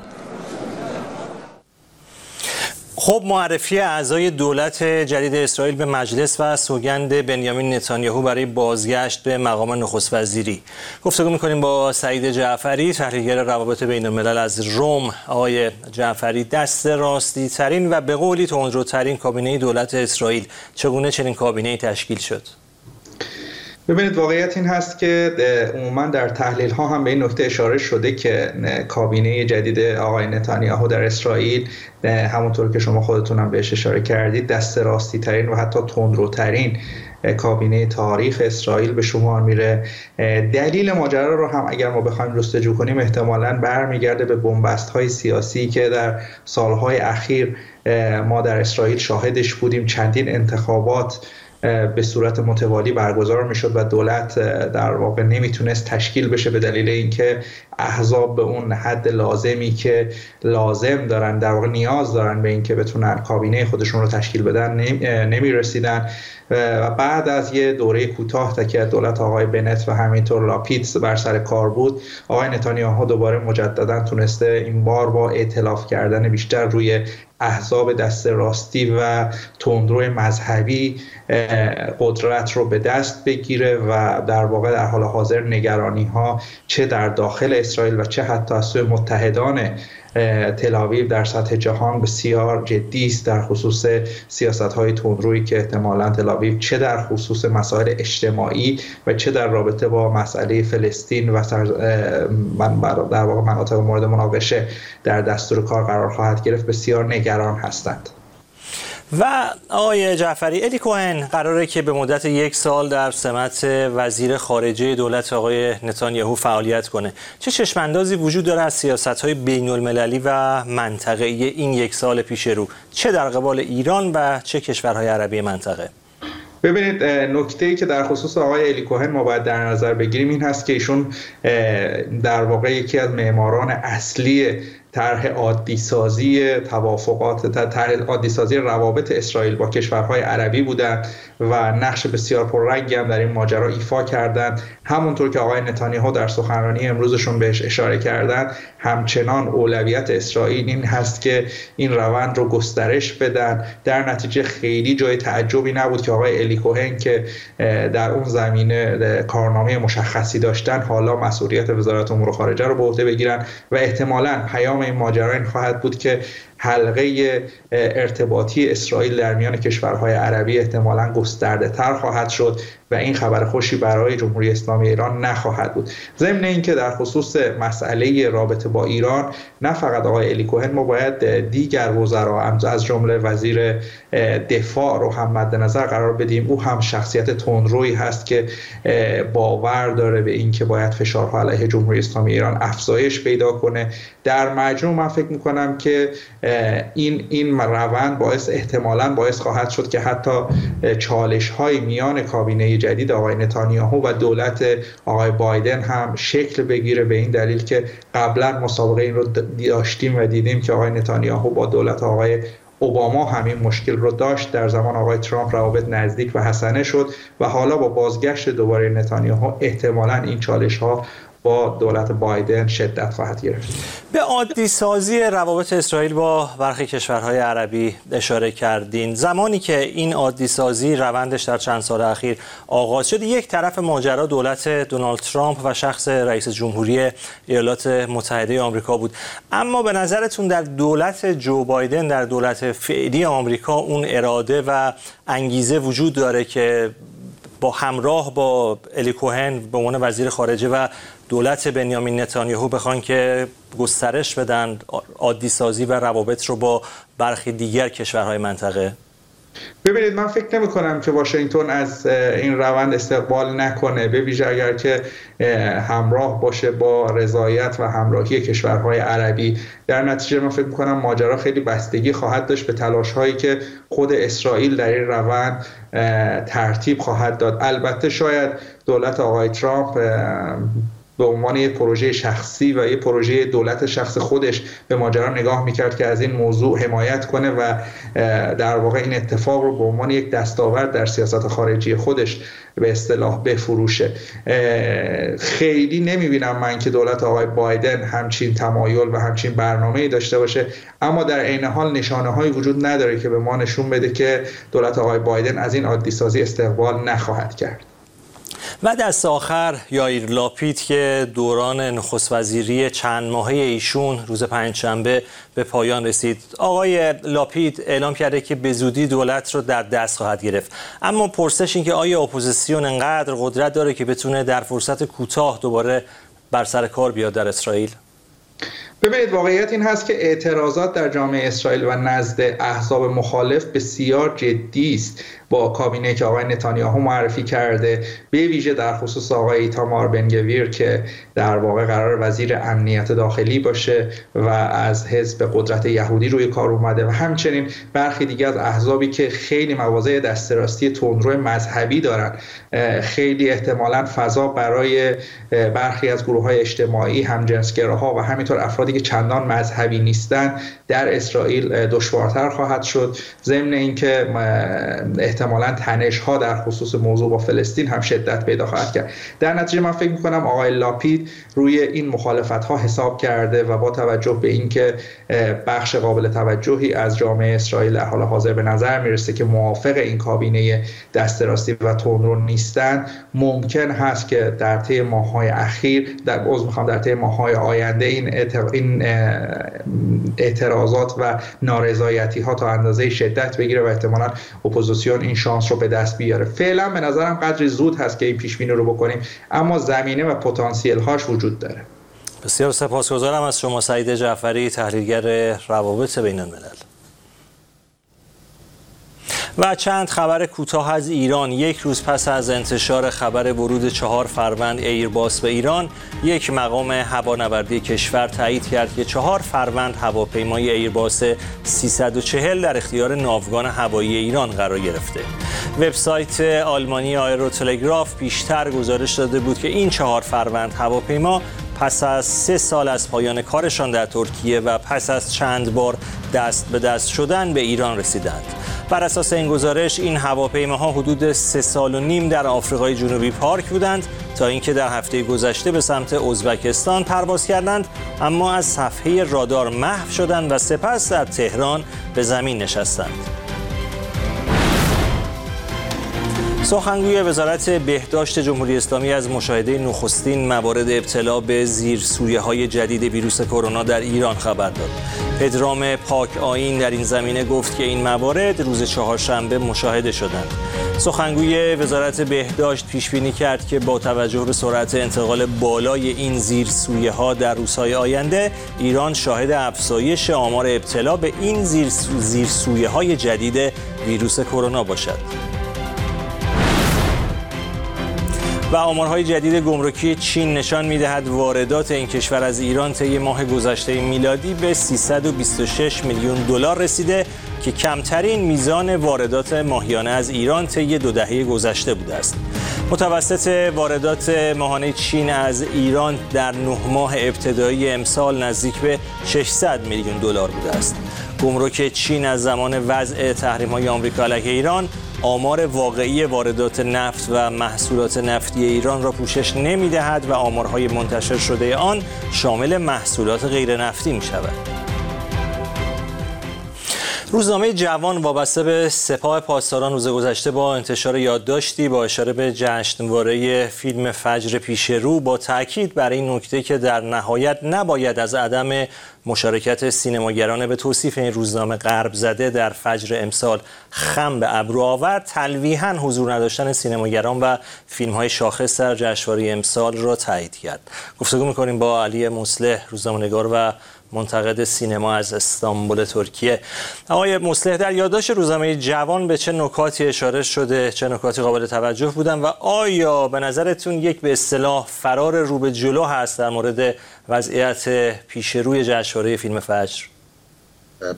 خب معرفی اعضای دولت جدید اسرائیل به مجلس و سوگند بنیامین نتانیاهو برای بازگشت به مقام نخست وزیری. گفتگو می‌کنیم با سعید جعفری تحلیلگر روابط بین الملل از روم. آقای جعفری دست راستی ترین و به قولی تندروترین کابینه دولت اسرائیل چگونه چنین کابینه تشکیل شد؟ ببینید واقعیت این هست که عموما در تحلیل ها هم به این نکته اشاره شده که کابینه جدید آقای نتانیاهو در اسرائیل همونطور که شما خودتون هم بهش اشاره کردید دست راستی ترین و حتی تندروترین کابینه تاریخ اسرائیل به شمار میره. دلیل ماجرا رو هم اگر ما بخوایم جستجو کنیم احتمالا برمیگرده به بنبست های سیاسی که در سالهای اخیر ما در اسرائیل شاهدش بودیم. چندین انتخابات به صورت متوالی برگزار می‌شد و دولت در واقع نمی‌تونست تشکیل بشه به دلیل اینکه احزاب به اون حد لازمی که لازم دارن در واقع نیاز دارن به اینکه بتونن کابینه خودشون رو تشکیل بدن نمی‌رسیدن. و بعد از یه دوره کوتاه تا که دولت آقای بنت و همینطور لاپیت بر سر کار بود آقای نتانیاهو دوباره مجددا تونسته این بار با ائتلاف کردن بیشتر روی احزاب دست راستی و تندرو مذهبی قدرت رو به دست بگیره و در واقع در حال حاضر نگرانی ها چه در داخل اسرائیل و چه حتی از سوی متحدان تلاویو در سطح جهان بسیار جدی است در خصوص سیاست های تندرویی که احتمالا تلاویو چه در خصوص مسائل اجتماعی و چه در رابطه با مسئله فلسطین و من در واقع مناطق مورد مناقشه در دستور کار قرار خواهد گرفت بسیار نگران هستند. و آقای جعفری الی کوهن قراره که به مدت یک سال در سمت وزیر خارجه دولت آقای نتانیاهو فعالیت کنه. چه چشماندازی وجود داره از سیاست های بین المللی و منطقه‌ای این یک سال پیش رو؟ چه در قبال ایران و چه کشورهای عربی منطقه؟ ببینید نکته ای که در خصوص آقای الی کوهن ما باید در نظر بگیریم این هست که ایشون در واقع یکی از معماران اصلی طرح عادی سازی توافقات طرح عادی سازی روابط اسرائیل با کشورهای عربی بودند و نقش بسیار پررنگی هم در این ماجرا ایفا کردند همونطور که آقای نتانیاهو در سخنرانی امروزشون بهش اشاره کردند همچنان اولویت اسرائیل این هست که این روند رو گسترش بدن. در نتیجه خیلی جای تعجبی نبود که آقای الی کوهن که در اون زمینه کارنامه مشخصی داشتن حالا مسئولیت وزارت امور خارجه رو به عهده بگیرن و احتمالا پیام این ماجرا این خواهد بود که حلقه ارتباطی اسرائیل در میان کشورهای عربی احتمالا گسترده تر خواهد شد و این خبر خوشی برای جمهوری اسلامی ایران نخواهد بود. ضمن اینکه در خصوص مسئله رابطه با ایران نه فقط آقای الی کوهن ما باید دیگر وزرا از جمله وزیر دفاع رو هم مد نظر قرار بدیم. او هم شخصیت تندرویی هست که باور داره به اینکه باید فشارها علیه جمهوری اسلامی ایران افزایش پیدا کنه. در مجموع من فکر می‌کنم که این این روند باعث احتمالا باعث خواهد شد که حتی چالش های میان کابینه جدید آقای نتانیاهو و دولت آقای بایدن هم شکل بگیره به این دلیل که قبلا مسابقه این رو داشتیم و دیدیم که آقای نتانیاهو با دولت آقای اوباما همین مشکل رو داشت. در زمان آقای ترامپ روابط نزدیک و حسنه شد و حالا با بازگشت دوباره نتانیاهو احتمالا این چالش ها با دولت بایدن شدت خواهد گرفت. به عادی سازی روابط اسرائیل با برخی کشورهای عربی اشاره کردین. زمانی که این عادی سازی روندش در چند سال اخیر آغاز شد یک طرف ماجرا دولت دونالد ترامپ و شخص رئیس جمهوری ایالات متحده آمریکا بود. اما به نظرتون در دولت جو بایدن در دولت فعلی آمریکا اون اراده و انگیزه وجود داره که با همراه با الی کوهن به عنوان وزیر خارجه و دولت بنیامین نتانیاهو بخوان که گسترش بدن عادی سازی و روابط رو با برخی دیگر کشورهای منطقه. ببینید من فکر نمی کنم که واشنگتن از این روند استقبال نکنه. به ویژه اگر که همراه باشه با رضایت و همراهی کشورهای عربی. در نتیجه من فکر کنم ماجرا خیلی بستگی خواهد داشت به تلاش هایی که خود اسرائیل در این روند ترتیب خواهد داد. البته شاید دولت آقای ترامپ به عنوان یک پروژه شخصی و یک پروژه دولت شخص خودش به ماجرا نگاه می‌کرد که از این موضوع حمایت کنه و در واقع این اتفاق رو به عنوان یک دستاورد در سیاست خارجی خودش به اصطلاح بفروشه. خیلی نمی‌بینم من که دولت آقای بایدن همچین تمایل و همچین برنامه داشته باشه اما در عین حال نشانه هایی وجود نداره که به ما نشون بده که دولت آقای بایدن از این عادی سازی استقبال نخواهد کرد. و دست آخر یایر لاپید که دوران نخست وزیری چند ماهه ایشون روز پنجشنبه به پایان رسید. آقای لاپید اعلام کرده که به زودی دولت رو در دست خواهد گرفت. اما پرسش این که آیا اپوزیسیون انقدر قدرت داره که بتونه در فرصت کوتاه دوباره بر سر کار بیاد در اسرائیل؟ ببینید واقعیت این هست که اعتراضات در جامعه اسرائیل و نزد احزاب مخالف بسیار جدی است. با کابینه که آقای نتانیاهو معرفی کرده به ویژه در خصوص آقای ایتامار بن‌گویر که در واقع قرار وزیر امنیت داخلی باشه و از حزب قدرت یهودی روی کار اومده و همچنین برخی دیگه از احزابی که خیلی مواضع دست راستی تندرو مذهبی دارن. خیلی احتمالا فضا برای برخی از گروه های اجتماعی همجنسگراها و همینطور افرادی که چندان مذهبی نیستن در اسرائیل دشوارتر خواهد شد. ضمن اینکه احتمالا تنش ها در خصوص موضوع با فلسطین هم شدت پیدا خواهد کرد. در نتیجه من فکر می‌کنم آقای لاپید روی این مخالفت ها حساب کرده و با توجه به اینکه بخش قابل توجهی از جامعه اسرائیل در حال حاضر به نظر می‌رسه که موافق این کابینه دست راستی و تندرو نیستن ممکن هست که در طی ماه‌های اخیر در عضو می‌خوام در طی ماه‌های آینده این این اعتراضات و نارضایتی ها تا اندازه شدت بگیره و احتمالا اپوزیسیون این شانس رو به دست بیاره. فعلا به نظرم قدری زود هست که این پیش بینی رو بکنیم اما زمینه و پتانسیل هاش وجود داره. بسیار سپاسگزارم از شما سعید جعفری تحلیلگر روابط بین الملل و چند خبر کوتاه از ایران یک روز پس از انتشار خبر ورود چهار فروند ایرباس به ایران یک مقام هوانوردی کشور تایید کرد که چهار فروند هواپیمای ایرباس 340 در اختیار ناوگان هوایی ایران قرار گرفته وبسایت آلمانی آیرو تلگراف بیشتر گزارش داده بود که این چهار فروند هواپیما پس از سه سال از پایان کارشان در ترکیه و پس از چند بار دست به دست شدن به ایران رسیدند. بر اساس این گزارش این هواپیماها حدود سه سال و نیم در آفریقای جنوبی پارک بودند تا اینکه در هفته گذشته به سمت ازبکستان پرواز کردند اما از صفحه رادار محو شدند و سپس در تهران به زمین نشستند. سخنگوی وزارت بهداشت جمهوری اسلامی از مشاهده نخستین موارد ابتلا به زیرسویه های جدید ویروس کرونا در ایران خبر داد. پدرام پاک آین در این زمینه گفت که این موارد روز چهارشنبه مشاهده شدند. سخنگوی وزارت بهداشت پیش بینی کرد که با توجه به سرعت انتقال بالای این زیرسویه ها در روزهای آینده ایران شاهد افزایش آمار ابتلا به این زیرسویه های جدید ویروس کرونا باشد. و آمارهای جدید گمرکی چین نشان می‌دهد واردات این کشور از ایران طی ماه گذشته میلادی به 326 میلیون دلار رسیده که کمترین میزان واردات ماهیانه از ایران طی دو دهه گذشته بوده است. متوسط واردات ماهانه چین از ایران در نه ماه ابتدایی امسال نزدیک به 600 میلیون دلار بوده است. گمرک چین از زمان وضع های آمریکا علیه ایران آمار واقعی واردات نفت و محصولات نفتی ایران را پوشش نمی دهد و آمارهای منتشر شده آن شامل محصولات غیر نفتی می شود. روزنامه جوان وابسته به سپاه پاسداران روز گذشته با انتشار یادداشتی با اشاره به جشنواره فیلم فجر پیش رو با تاکید بر این نکته که در نهایت نباید از عدم مشارکت سینماگران به توصیف این روزنامه غرب زده در فجر امسال خم به ابرو آورد. تلویحا حضور نداشتن سینماگران و فیلم های شاخص در جشنواره امسال را تایید کرد. گفتگو می‌کنیم با علی مصلح روزنامه‌نگار و منتقد سینما از استانبول ترکیه. آقای مصلح در یادداشت روزنامه جوان به چه نکاتی اشاره شده؟ چه نکاتی قابل توجه بودن؟ و آیا به نظرتون یک به اصطلاح فرار رو به جلو هست در مورد وضعیت پیش روی جشنواره فیلم فجر؟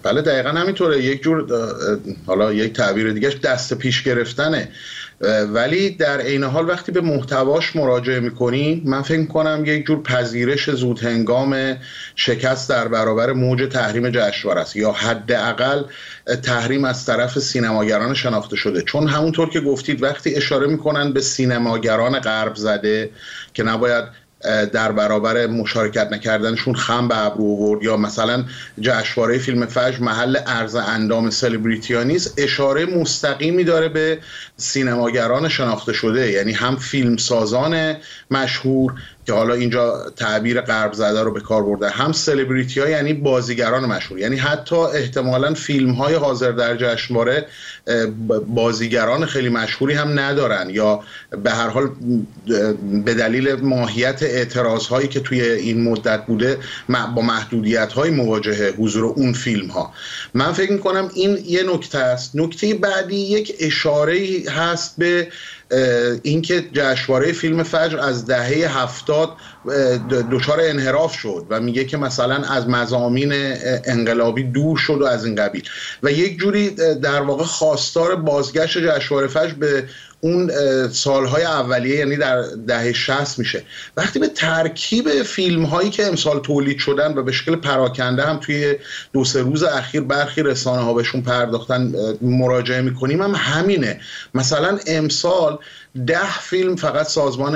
بله دقیقا همینطوره. یک جور حالا یک تعبیر دیگه دست پیش گرفتنه. ولی در عین حال وقتی به محتواش مراجعه می‌کنیم من فکر کنم یک جور پذیرش زود هنگام شکست در برابر موج تحریم جشنواره است. یا حداقل تحریم از طرف سینماگران شناخته شده. چون همونطور که گفتید وقتی اشاره می‌کنن به سینماگران غرب زده که نباید در برابر مشارکت نکردنشون خم به ابرو آورد. یا مثلا جشنواره فیلم فجر محل عرض اندام سلبریتی نیست اشاره مستقیمی داره به سینماگران شناخته شده. یعنی هم فیلم سازان مشهور که حالا اینجا تعبیر غرب زده رو به کار برده. هم سلبریتی ها یعنی بازیگران مشهور. یعنی حتی احتمالا فیلم های حاضر در جشنواره بازیگران خیلی مشهوری هم ندارن. یا به هر حال به دلیل ماهیت اعتراض هایی که توی این مدت بوده با محدودیت های مواجهه حضور اون فیلم ها من فکر می‌کنم این یه نکته است. نکته بعدی یک اشاره هست به اینکه جشنواره فیلم فجر از دهه هفتاد دچار انحراف شد و میگه که مثلا از مزامین انقلابی دور شد و از این قبیل. و یک جوری در واقع خواستار بازگشت جشنواره فجر به اون سالهای اولیه یعنی در دهه 60 میشه. وقتی به ترکیب فیلم هایی که امسال تولید شدن و به شکل پراکنده هم توی دو سه روز اخیر برخی رسانه ها بهشون پرداختن مراجعه می‌کنیم هم همینه. مثلا امسال ده فیلم فقط سازمان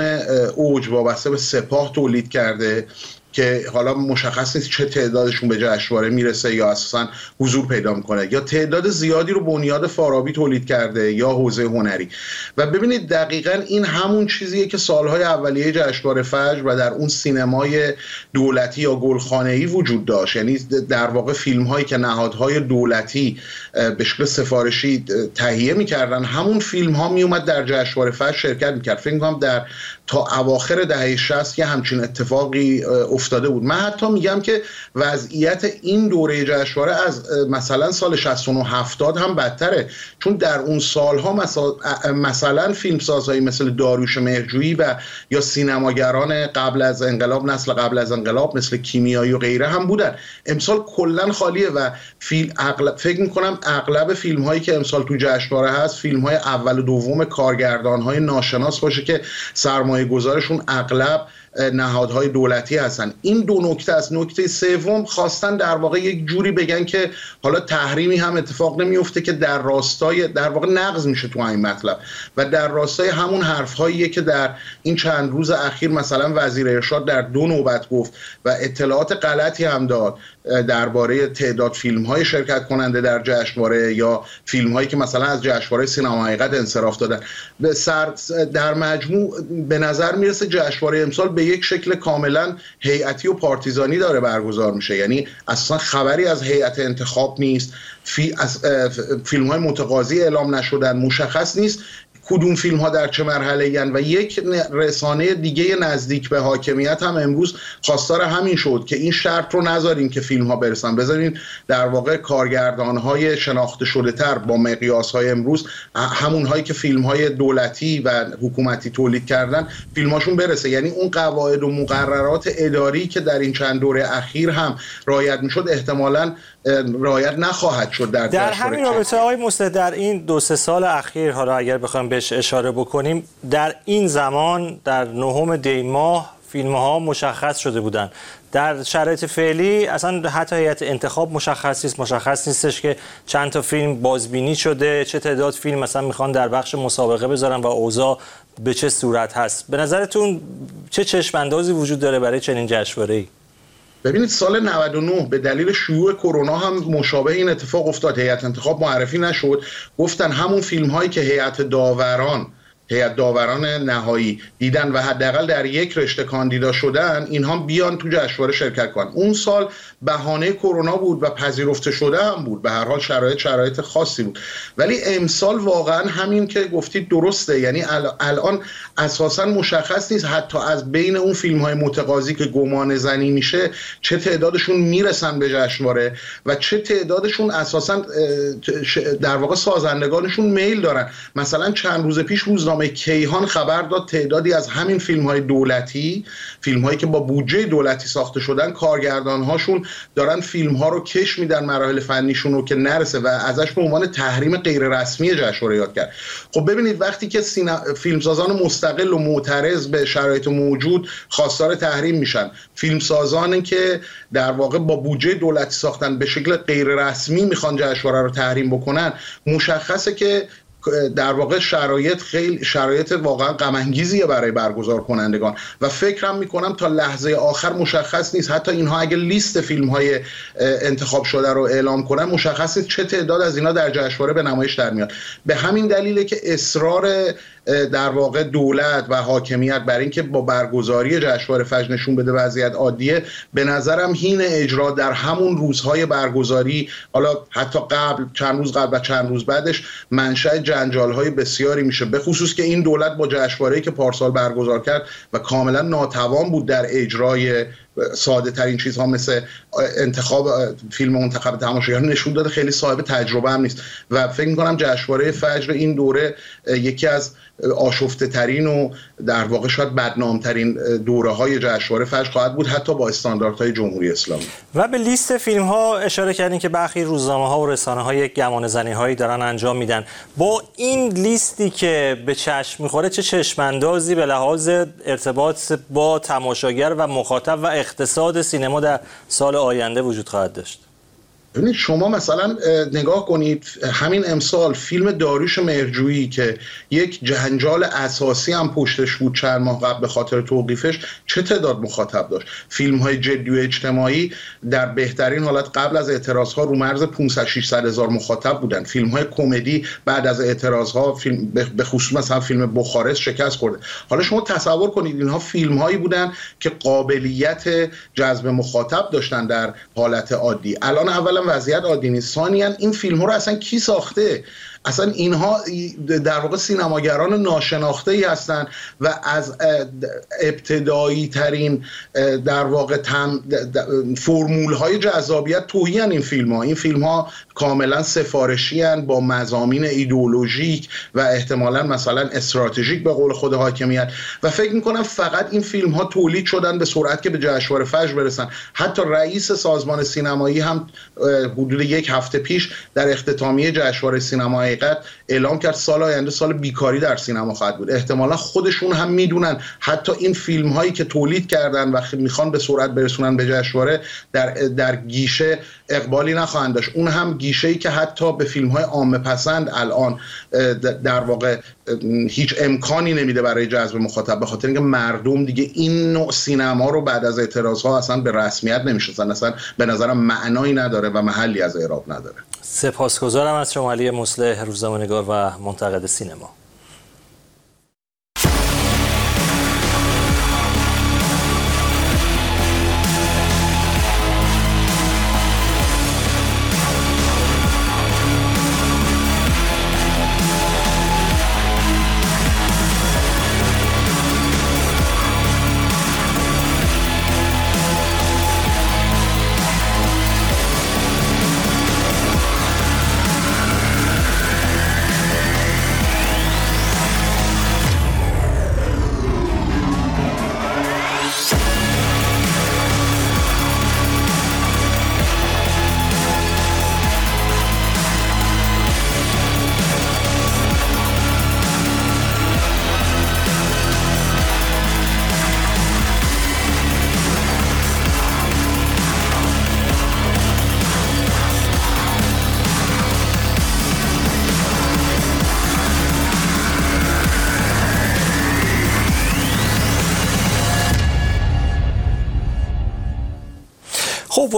اوج وابسته به سپاه تولید کرده که حالا مشخص نیست چه تعدادشون به جشنواره می‌رسه یا اساسا حضور پیدا می‌کنه. یا تعداد زیادی رو بنیاد فارابی تولید کرده یا حوزه هنری. و ببینید دقیقا این همون چیزیه که سالهای اولیه جشنواره فجر و در اون سینمای دولتی یا گلخانه‌ای وجود داشت. یعنی در واقع فیلم هایی که نهادهای دولتی به شکل سفارشی تهیه می‌کردن. همون فیلم ها میومد در جشنواره فجر شرکت می‌کرد. فکر کنم در تا اواخر دهه 60 یه همچین اتفاقی افتاده بود. من حتی میگم که وضعیت این دوره جشنواره از مثلا سال 69 70 هم بدتره. چون در اون سالها مثلا, فیلمسازهایی مثل داروش مهرجویی و یا سینماگران قبل از انقلاب نسل قبل از انقلاب مثل کیمیایی و غیره هم بودن. امسال کلا خالیه و فیلم اغلب فکر می‌کنم اغلب فیلم هایی که امسال تو جشنواره هست فیلم های اول و دوم کارگردان های ناشناس باشه که سرمایه گذارشون اغلب نهادهای دولتی هستن. این دو نکته است نکته سوم خواستن در واقع یک جوری بگن که حالا تحریمی هم اتفاق نمیفته که در راستای در واقع نقض میشه تو این مطلب. و در راستای همون حرفهاییه که در این چند روز اخیر مثلا وزیر ارشاد در دو نوبت گفت و اطلاعات غلطی هم داد. درباره تعداد فیلم های شرکت کننده در جشنواره یا فیلم هایی که مثلا از جشنواره سینما حقیقت انصراف دادن. به سر در مجموع به نظر می‌رسه جشنواره امسال به یک شکل کاملا هیئتی و پارتیزانی داره برگزار میشه. یعنی اصلا خبری از هیئت انتخاب نیست. فی فیلم های متقاضی اعلام نشدن مشخص نیست کدوم فیلم ها در چه مرحله و یک رسانه دیگه نزدیک به حاکمیت هم امروز خواستار همین شد که این شرط رو نذاریم که فیلم ها برسن. بذارین در واقع کارگردان های شناخته شده تر با مقیاس های امروز همون هایی که فیلم های دولتی و حکومتی تولید کردن فیلم هاشون برسه. یعنی اون قواعد و مقررات اداری که در این چند دوره اخیر هم رعایت می‌شد احتمالا رعایت نخواهد شد در در همین رابطه آقای مستد در این دو سه سال اخیر حالا اگر بخوایم بهش اشاره بکنیم در این زمان در نهم دی ماه فیلم ها مشخص شده بودن در شرایط فعلی اصلا حتی هیئت انتخاب مشخص نیست. مشخص نیستش که چند تا فیلم بازبینی شده چه تعداد فیلم مثلا می‌خوان در بخش مسابقه بذارن و اوضاع به چه صورت هست. به نظرتون چه چشم اندازی وجود داره برای چنین جشنواره‌ای؟ ببینید سال 99 به دلیل شیوع کرونا هم مشابه این اتفاق افتاد. هیئت انتخاب معرفی نشد. گفتن همون فیلم هایی که هیئت داوران هیئت داوران نهایی دیدن و حداقل در یک رشته کاندیدا شدن اینها بیان تو جشنواره شرکت کنن. اون سال بهانه کرونا بود و پذیرفته شده هم بود. به هر حال شرایط شرایط خاصی بود. ولی امسال واقعا همین که گفتید درسته. یعنی الان اساسا مشخص نیست حتی از بین اون فیلم های متقاضی که گمان زنی میشه چه تعدادشون می‌رسن به جشنواره و چه تعدادشون اساسا در واقع سازندگانشون میل دارن. مثلا چند روز پیش روزنامه روزنامه کیهان خبر داد تعدادی از همین فیلم های دولتی فیلم هایی که با بودجه دولتی ساخته شدن کارگردان هاشون دارن فیلم ها رو کش میدن مراحل فنیشون رو که نرسه و ازش به عنوان تحریم غیر رسمی جشنواره یاد کرد. خب ببینید وقتی که سینا... فیلمسازان مستقل و معترض به شرایط موجود خواستار تحریم میشن فیلمسازانی که در واقع با بودجه دولتی ساختن به شکل غیر رسمی می‌خوان جشنواره رو تحریم بکنن مشخصه که در واقع شرایط خیلی شرایط واقعا غم برای برگزار کنندگان. و فکرم می‌کنم تا لحظه آخر مشخص نیست. حتی اینها اگه لیست فیلم های انتخاب شده رو اعلام کنن مشخص نیست چه تعداد از اینا در جشنواره به نمایش در میاد. به همین دلیله که اصرار در واقع دولت و حاکمیت بر اینکه با برگزاری جشنواره فجر نشون بده وضعیت عادیه به نظرم هین اجرا در همون روزهای برگزاری حالا حتی قبل چند روز قبل و چند روز بعدش منشأ جنجال های بسیاری میشه. به خصوص که این دولت با جشنواره که پارسال برگزار کرد و کاملا ناتوان بود در اجرای ساده ترین چیزها مثل انتخاب فیلم منتخب تماشاگران نشون داده خیلی صاحب تجربه هم نیست. و فکر می‌کنم جشنواره فجر این دوره یکی از آشفته ترین و در واقع شاید بدنام ترین دوره های جشنواره فجر خواهد بود حتی با استانداردهای جمهوری اسلامی. و به لیست فیلم ها اشاره کردین که برخی روزنامه ها و رسانه های گمان زنی هایی دارن انجام میدن. با این لیستی که به چشم می‌خوره چه چشماندازی به لحاظ ارتباط با تماشاگر و مخاطب و اقتصاد سینما در سال آینده وجود خواهد داشت. ببینید شما مثلا نگاه کنید همین امسال فیلم داریوش مرجویی که یک جنجال اساسی هم پشتش بود چند ماه قبل به خاطر توقیفش چه تعداد مخاطب داشت؟ فیلم های جدی و اجتماعی در بهترین حالت قبل از اعتراض ها رو مرز 500 600 هزار مخاطب بودن. فیلم های کمدی بعد از اعتراض ها فیلم به خصوص مثلا فیلم بخارست شکست خورده. حالا شما تصور کنید اینها فیلم هایی بودن که قابلیت جذب مخاطب داشتن در حالت عادی. الان اولا وضعیت عادی نیست. ثانیا این فیلم ها رو اصلا کی ساخته؟ اصلا اینها در واقع سینماگران ناشناخته ای هستند و از ابتدایی ترین در واقع فرمول های جذابیت توهی این فیلم ها این فیلم ها کاملا سفارشی هن با مزامین ایدولوژیک و احتمالا مثلا استراتژیک به قول خود حاکمیت. و فکر می‌کنم فقط این فیلم ها تولید شدن به سرعت که به جشنواره فجر برسن. حتی رئیس سازمان سینمایی هم حدود یک هفته پیش در اختتامیه جشنواره سینمایی حقیقت اعلام کرد سال آینده سال بیکاری در سینما خواهد بود. احتمالا خودشون هم می‌دونن. حتی این فیلم هایی که تولید کردن و می‌خوان به سرعت برسونن به جشنواره در در گیشه اقبالی نخواهند داشت. اون هم گیشه ای که حتی به فیلم های عامه پسند الان در واقع هیچ امکانی نمیده برای جذب مخاطب به خاطر اینکه مردم دیگه این نوع سینما رو بعد از اعتراض ها اصلا به رسمیت نمی‌شناسن. اصلا به نظرم معنایی نداره و محلی از اعراب نداره. سپاسگزارم از شما علی مصلح روزنامه‌نگار. و منتقد سینما خب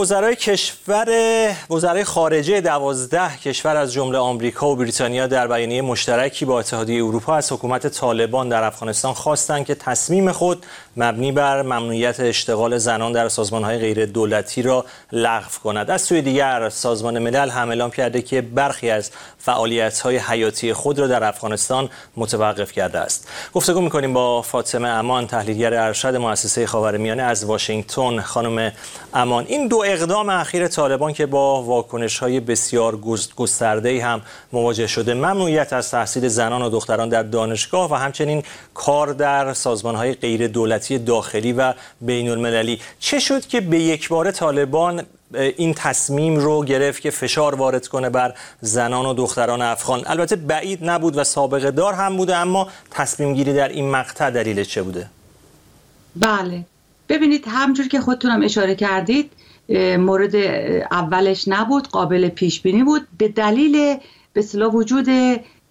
وزرای کشور وزرای خارجه دوازده کشور از جمله آمریکا و بریتانیا در بیانیه مشترکی با اتحادیه اروپا از حکومت طالبان در افغانستان خواستند که تصمیم خود مبنی بر ممنوعیت اشتغال زنان در سازمانهای غیر دولتی را لغو کند. از سوی دیگر سازمان ملل هم اعلام کرده که برخی از فعالیت‌های حیاتی خود را در افغانستان متوقف کرده است. گفتگو می‌کنیم با فاطمه امان تحلیلگر ارشد مؤسسه خاورمیانه از واشنگتن. خانم امان این دو اقدام اخیر طالبان که با واکنش های بسیار گسترده هم مواجه شده ممنوعیت از تحصیل زنان و دختران در دانشگاه و همچنین کار در سازمان های غیر دولتی داخلی و بین المللی چه شد که به یک بار طالبان این تصمیم رو گرفت که فشار وارد کنه بر زنان و دختران افغان؟ البته بعید نبود و سابقه دار هم بوده اما تصمیم گیری در این مقطع دلیل چه بوده؟ بله. ببینید همجور که خودتونم اشاره کردید مورد اولش نبود قابل پیش بینی بود. به دلیل به وجود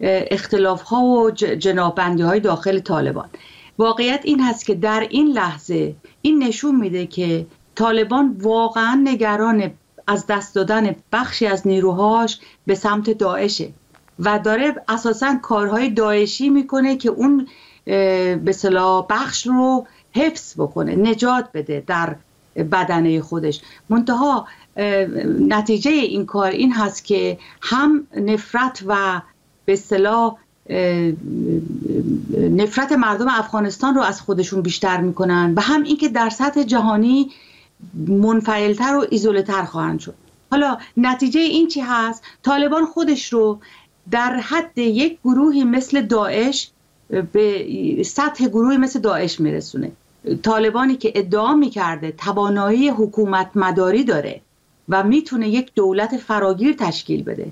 اختلاف ها و جنابندی های داخل طالبان. واقعیت این هست که در این لحظه این نشون میده که طالبان واقعا نگران از دست دادن بخشی از نیروهاش به سمت داعشه و داره اساسا کارهای داعشی می‌کنه که اون به صلاح بخش رو حفظ بکنه نجات بده در بدنه خودش. منتها نتیجه این کار این هست که هم نفرت و به صلاح نفرت مردم افغانستان رو از خودشون بیشتر می‌کنن و هم اینکه در سطح جهانی منفعلتر و ایزولتر خواهند شد. حالا نتیجه این چی هست؟ طالبان خودش رو در حد یک گروهی مثل داعش به سطح گروهی مثل داعش میرسونه. طالبانی که ادعا می‌کرده توانایی حکومت مداری داره و می‌تونه یک دولت فراگیر تشکیل بده.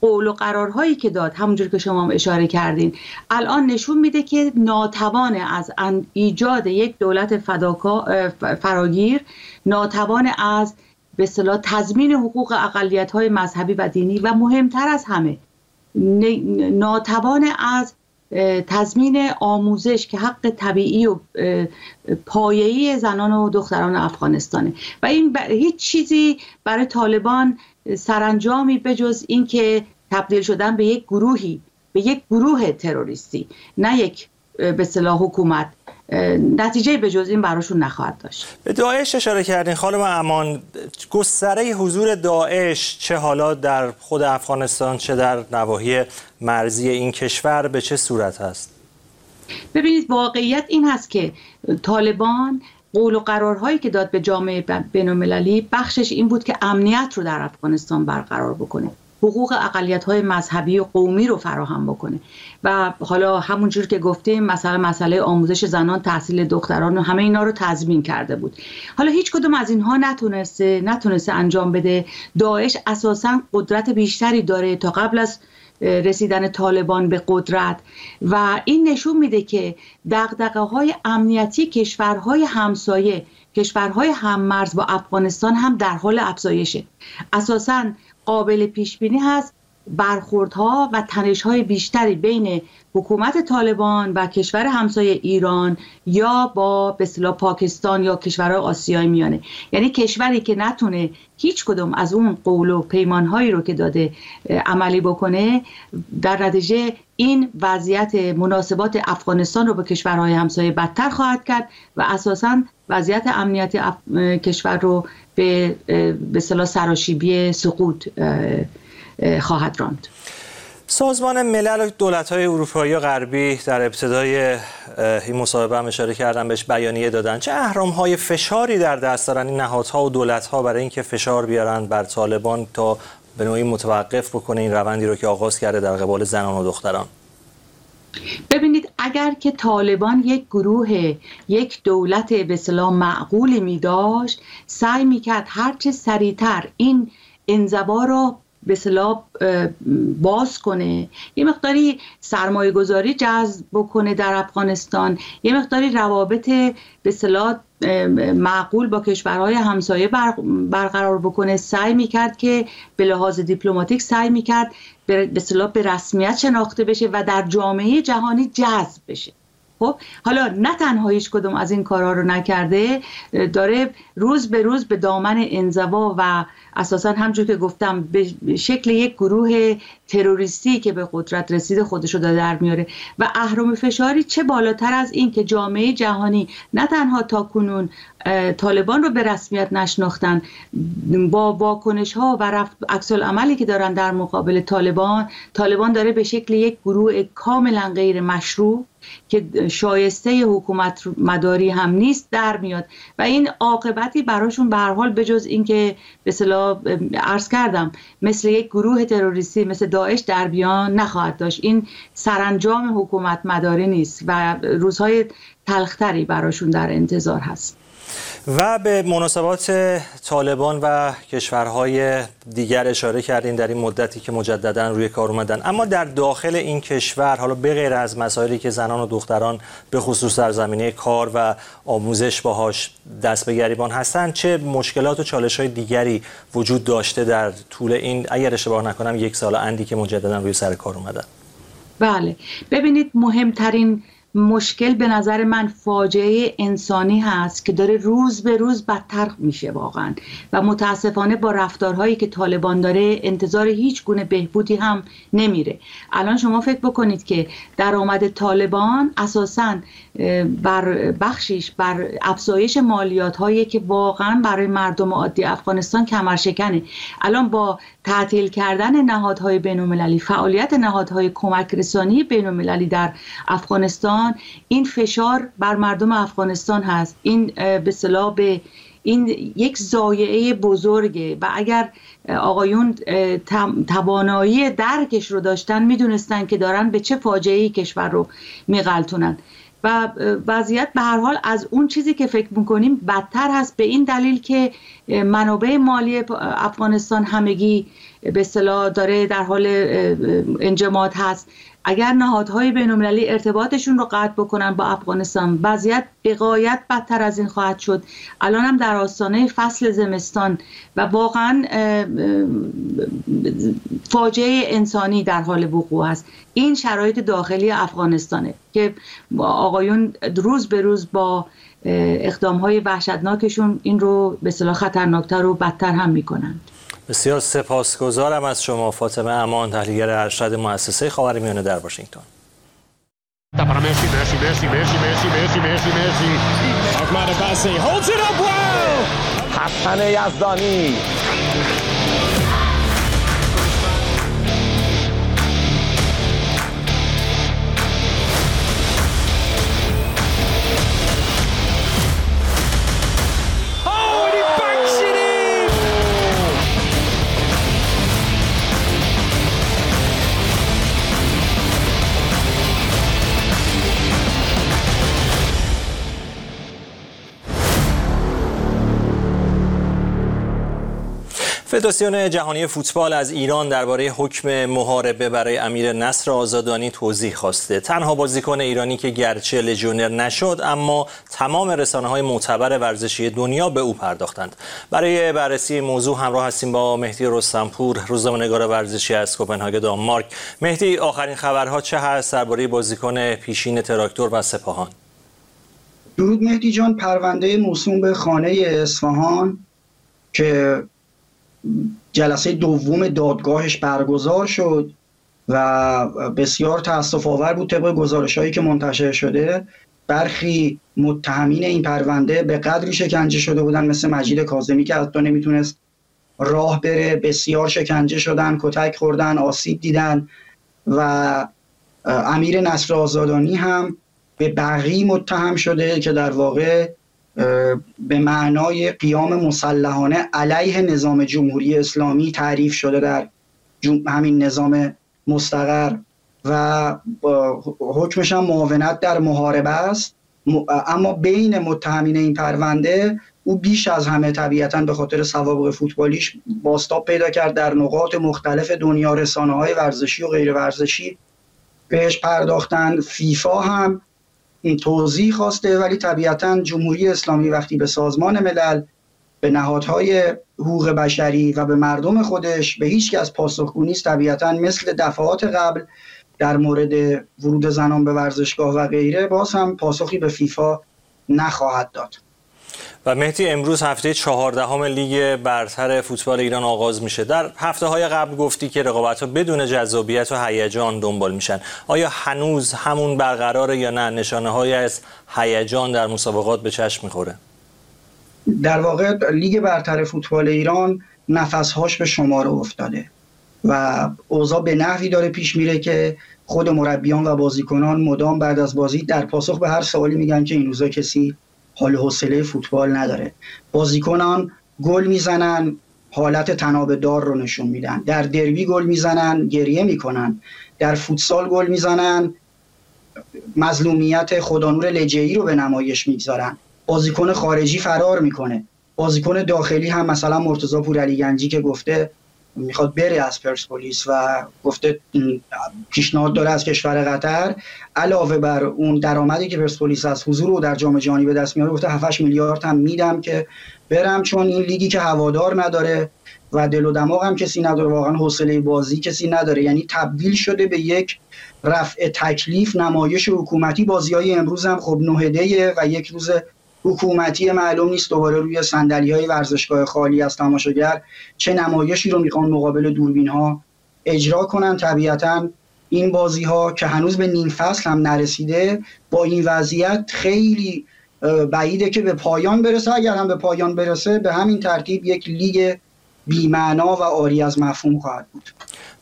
قول و قرارهایی که داد همونجور که شما هم اشاره کردین. الان نشون میده که ناتوان از ایجاد یک دولت فراگیر ناتوان از به صلاح تضمین حقوق اقلیت های مذهبی و دینی و مهمتر از همه ناتوان از تضمین آموزش که حق طبیعی و پایه‌ای زنان و دختران افغانستانه. و این هیچ چیزی برای طالبان سرانجامی بجز اینکه تبدیل شدن به یک گروهی به یک گروه تروریستی نه یک به صلاح حکومت. نتیجه به جز این براشون نخواهد داشت. به داعش اشاره کردین خانم امان گستره حضور داعش چه حالا در خود افغانستان چه در نواحی مرزی این کشور به چه صورت هست ببینید واقعیت این هست که طالبان قول و قرارهایی که داد به جامعه بین بخشش این بود که امنیت رو در افغانستان برقرار بکنه. حقوق اقلیت های مذهبی و قومی رو فراهم بکنه. و حالا همونجور که گفتیم مثلا مسئله آموزش زنان تحصیل دختران و همه اینا رو تضمین کرده بود. حالا هیچ کدوم از اینها نتونسته نتونسته انجام بده. داعش اساسا قدرت بیشتری داره تا قبل از رسیدن طالبان به قدرت. و این نشون میده که دقدقه های امنیتی کشورهای همسایه کشورهای هممرز با افغانستان هم در حال افزایشه. اساسا قابل پیش بینی هست. برخوردها و تنشهای بیشتری بین حکومت طالبان و کشور همسایه ایران یا با به پاکستان یا کشورهای آسیای میانه. یعنی کشوری که نتونه هیچ کدوم از اون قول و پیمانهایی رو که داده عملی بکنه در نتیجه این وضعیت مناسبات افغانستان رو به کشورهای همسایه بدتر خواهد کرد و اساسا وضعیت امنیتی کشور رو به به سراشیبی سقوط خواهد راند. سازمان ملل و دولت‌های اروپایی و غربی در ابتدای این مصاحبه هم اشاره کردن بهش بیانیه دادن. چه های فشاری در دست دارن؟ این نهادها و دولت‌ها برای اینکه فشار بیارن بر طالبان تا به نوعی متوقف بکنه این روندی رو که آغاز کرده در قبال زنان و دختران. ببینید اگر که طالبان یک گروه یک دولت به سلام معقولی می داشت سعی می کرد هرچه سریعتر این انزوا را به صلاح باز کنه. یه مقداری سرمایه گذاری جذب بکنه در افغانستان. یه مقداری روابط به صلاح معقول با کشورهای همسایه برقرار بکنه. سعی می‌کرد که به لحاظ دیپلماتیک سعی می‌کرد به صلاح به رسمیت شناخته بشه و در جامعه جهانی جذب بشه. خب حالا نه تنها هیچ کدوم از این کارها رو نکرده داره روز به روز به دامن انزوا و اساسا همجور که گفتم به شکل یک گروه تروریستی که به قدرت رسید خودش رو در میاره. و اهرام فشاری چه بالاتر از این که جامعه جهانی نه تنها تا کنون طالبان رو به رسمیت نشناختن با واکنش ها و رفت عکس عملی که دارن در مقابل طالبان طالبان داره به شکل یک گروه کاملا غیر مشروع که شایسته حکومت مداری هم نیست در میاد. و این عاقبتی براشون به حال بجز اینکه به اصطلاح عرض کردم مثل یک گروه تروریستی مثل داعش در بیان نخواهد داشت. این سرانجام حکومت مداری نیست و روزهای تلختری براشون در انتظار هست. و به مناسبات طالبان و کشورهای دیگر اشاره کردین در این مدتی که مجددا روی کار اومدن. اما در داخل این کشور حالا به غیر از مسائلی که زنان و دختران به خصوص در زمینه کار و آموزش باهاش دست به گریبان هستند چه مشکلات و چالش های دیگری وجود داشته در طول این اگر اشتباه نکنم یک سال اندی که مجددا روی سر کار اومدن؟ بله. ببینید مهمترین مشکل به نظر من فاجعه انسانی هست که داره روز به روز بدتر میشه واقعا. و متاسفانه با رفتارهایی که طالبان داره انتظار هیچ گونه بهبودی هم نمیره. الان شما فکر بکنید که درآمد طالبان اساسا بر بخشیش بر افزایش مالیات هایی که واقعا برای مردم عادی افغانستان کمرشکنه. الان با تعطیل کردن نهادهای بین فعالیت نهادهای کمک رسانی بین در افغانستان این فشار بر مردم افغانستان هست. این به صلاح به این یک زایعه بزرگه و اگر آقایون توانایی درکش رو داشتن می‌دونستن که دارن به چه فاجعه کشور رو میغلطونن و وضعیت به هر حال از اون چیزی که فکر می‌کنیم بدتر هست به این دلیل که منابع مالی افغانستان همگی به اصطلاح داره در حال انجماد هست. اگر نهادهای بینالمللی ارتباطشون رو قطع بکنن با افغانستان وضعیت بقایت بدتر از این خواهد شد. الان هم در آستانه فصل زمستان و واقعا فاجعه انسانی در حال وقوع است. این شرایط داخلی افغانستانه که آقایون روز به روز با اقدام های وحشتناکشون این رو به صلاح خطرناکتر و بدتر هم می‌کنند. بسیار سپاسگزارم از شما فاطمه امان تحلیلگر ارشد مؤسسه خاورمیانه در واشنگتن. حسن یزدانی. فدراسیون جهانی فوتبال از ایران درباره حکم محاربه برای امیر نصر آزادانی توضیح خواسته. تنها بازیکن ایرانی که گرچه لژیونر نشد اما تمام رسانه های معتبر ورزشی دنیا به او پرداختند. برای بررسی موضوع همراه هستیم با مهدی رستمپور روزنامه‌نگار ورزشی از کوپنهاگ دانمارک. مهدی آخرین خبرها چه هست درباره بازیکن پیشین تراکتور و سپاهان؟ درود مهدی جان پرونده موسوم به خانه اصفهان که جلسه دوم دادگاهش برگزار شد و بسیار تاسف آور بود طبق گزارش هایی که منتشر شده. برخی متهمین این پرونده به قدری شکنجه شده بودن مثل مجید کاظمی که حتی نمی‌تونست راه بره. بسیار شکنجه شدن کتک خوردن آسیب دیدن و امیر نصر آزادانی هم به بقی متهم شده که در واقع به معنای قیام مسلحانه علیه نظام جمهوری اسلامی تعریف شده در همین نظام مستقر و حکمش هم معاونت در محاربه است. اما بین متهمین این پرونده او بیش از همه طبیعتا به خاطر سوابق فوتبالیش باستاب پیدا کرد در نقاط مختلف دنیا رسانه های ورزشی و غیر ورزشی بهش پرداختن فیفا هم این توضیح خواسته ولی طبیعتا جمهوری اسلامی وقتی به سازمان ملل به نهادهای حقوق بشری و به مردم خودش به هیچ کس پاسخگو نیست طبیعتا مثل دفعات قبل در مورد ورود زنان به ورزشگاه و غیره باز هم پاسخی به فیفا نخواهد داد. و مهدی امروز هفته چهاردهم لیگ برتر فوتبال ایران آغاز میشه. در هفته های قبل گفتی که رقابت ها بدون جذابیت و هیجان دنبال میشن. آیا هنوز همون برقراره یا نه؟ نشانه های از هیجان در مسابقات به چشم می‌خوره. در واقع لیگ برتر فوتبال ایران نفسهاش به شماره افتاده و اوضاع به نحوی داره پیش میره که خود مربیان و بازیکنان مدام بعد از بازی در پاسخ به هر سوالی میگن که این روزا کسی حال حوصله فوتبال نداره. بازیکنان گل می‌زنن حالت تناب دار رو نشون میدن. در دربی گل می‌زنن گریه می‌کنن. در فوتسال گل می‌زنن مظلومیت خدانور لجهی رو به نمایش می‌گذارن. بازیکن خارجی فرار می‌کنه. بازیکن داخلی هم مثلا مرتضی پورعلی گنجی که گفته می‌خواد بره از پرسپولیس و گفته پیشنهاد داره از کشور قطر. علاوه بر اون درآمدی که پرسپولیس از حضور رو در جام جهانی به دست میاره گفته 7 میلیارد هم میدم که برم چون این لیگی که هوادار نداره و دل و دماغ هم کسی نداره واقعا حوصله بازی کسی نداره. یعنی تبدیل شده به یک رفع تکلیف نمایش حکومتی. بازی های امروز هم خب نهده و یک روز حکومتی معلوم نیست دوباره روی صندلی های ورزشگاه خالی از تماشاگر چه نمایشی رو می‌خوان مقابل دوربین ها اجرا کنن. طبیعتا این بازی ها که هنوز به نیم فصل هم نرسیده با این وضعیت خیلی بعیده که به پایان برسه. اگر هم به پایان برسه به همین ترتیب یک لیگ بیمعنا و آری از مفهوم خواهد بود.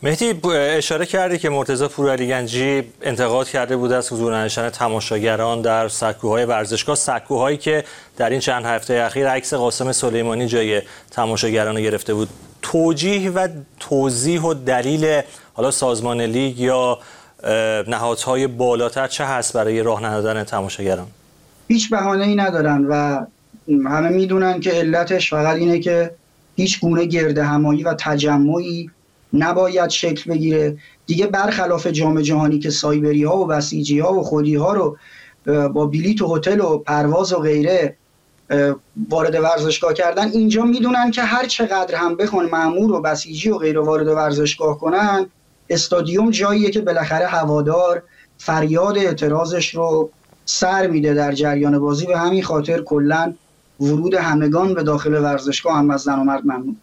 مهدی اشاره کردی که مرتضی پورعلیگنجی انتقاد کرده بود از حضور نشان تماشاگران در سکوهای ورزشگاه سکوهایی که در این چند هفته اخیر عکس قاسم سلیمانی جای تماشاگران گرفته بود. توجیه و توضیح و دلیل حالا سازمان لیگ یا نهادهای بالاتر چه هست برای راه ندادن تماشاگران؟ هیچ بهانه ای ندارن و همه می‌دونن که علتش فقط اینه که هیچ گونه گرد همایی و تجمعی نباید شکل بگیره. دیگه برخلاف جام جهانی که سایبری ها و بسیجی ها و خودی ها رو با بلیت و هتل و پرواز و غیره وارد ورزشگاه کردن. اینجا می‌دونن که هر چقدر هم بخون معمور و بسیجی و غیره وارد ورزشگاه کنن استادیوم جاییه که بالاخره هوادار فریاد اعتراضش رو سر میده در جریان بازی. به همین خاطر کلا ورود همگان به داخل ورزشگاه هم از زن و مرد ممنون.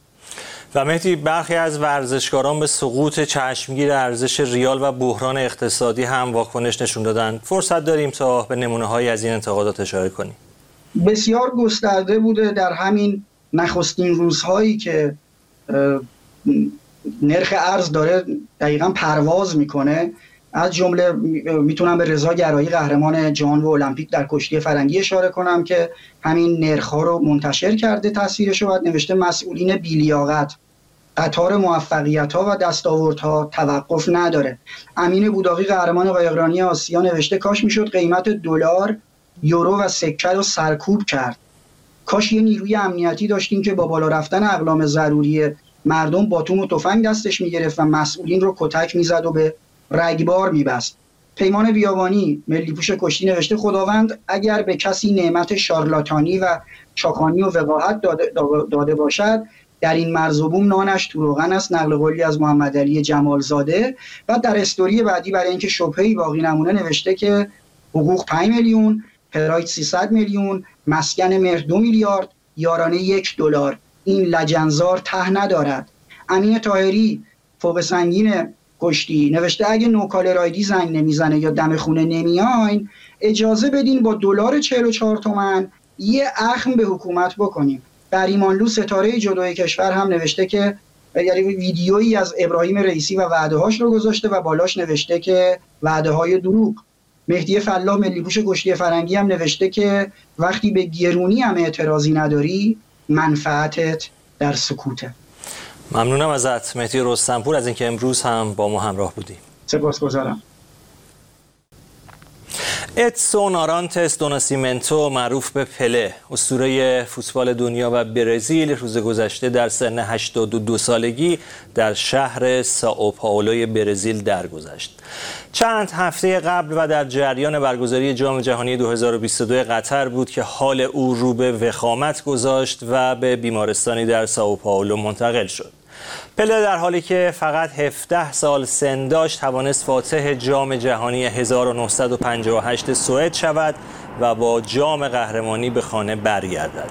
و مهدی برخی از ورزشکاران به سقوط چشمگیر ارزش ریال و بحران اقتصادی هم واکنش نشون دادن. فرصت داریم تا به نمونه های از این انتقادات اشاره کنیم. بسیار گسترده بوده در همین نخستین روزهایی که نرخ ارز داره دقیقا پرواز می‌کنه. از جمله می‌تونم به رضا گرایی قهرمان جهان و المپیک در کشتی فرنگی اشاره کنم که همین نرخ ها رو منتشر کرده تصویرش رو نوشته مسئولین بیلیاقت قطار موفقیت ها و دستاوردها توقف نداره. امین بوداقی قهرمان قایقرانی آسیا نوشته کاش می‌شد قیمت دلار یورو و سکه رو سرکوب کرد. کاش یه نیروی امنیتی داشتیم که با بالا رفتن اقلام ضروری مردم باتوم و تفنگ دستش می‌گرفت و مسئولین رو کتک می‌زد و به رگبار میبست. پیمان بیابانی ملی پوش کشتی نوشته خداوند اگر به کسی نعمت شارلاتانی و چاکانی و وقاحت داده, داده باشد در این مرزوبوم نانش تو روغن است. نقل قولی از محمد علی جمالزاده. و در استوری بعدی برای اینکه شبهه‌ای باقی نمونه نوشته که حقوق 5 میلیون پراید 300 میلیون مسکن مهر دو میلیارد یارانه یک دلار. این لجنزار ته ندارد. امین طاهری فوق سنگین کشتی. نوشته اگه نوکال رایدی زنگ نمی‌زنه یا دم خونه نمیاین اجازه بدین با دلار 44 تومن یه اخم به حکومت بکنیم. بریمانلو ستاره جدای کشور هم نوشته که یعنی ویدیویی از ابراهیم رئیسی و وعده هاش رو گذاشته و بالاش نوشته که وعده های دروغ. مهدی فلاح ملی پوش کشتی فرنگی هم نوشته که وقتی به گرونی هم اعتراضی نداری منفعتت در سکوته. ممنونم ازت مهدی رستنپور از اینکه امروز هم با ما همراه بودی. سپاسگزارم. ادسون آرانتس دوناسیمنتو معروف به پله. اسطوره فوتبال دنیا و برزیل روز گذشته در سن 82 سالگی در شهر سائو پائولوی برزیل درگذشت. چند هفته قبل و در جریان برگزاری جام جهانی 2022 قطر بود که حال او رو به وخامت گذاشت و به بیمارستانی در سائو پائولو منتقل شد. پله در حالی که فقط 17 سال سن داشت توانست فاتح جام جهانی 1958 سوئد شود و با جام قهرمانی به خانه برگردد.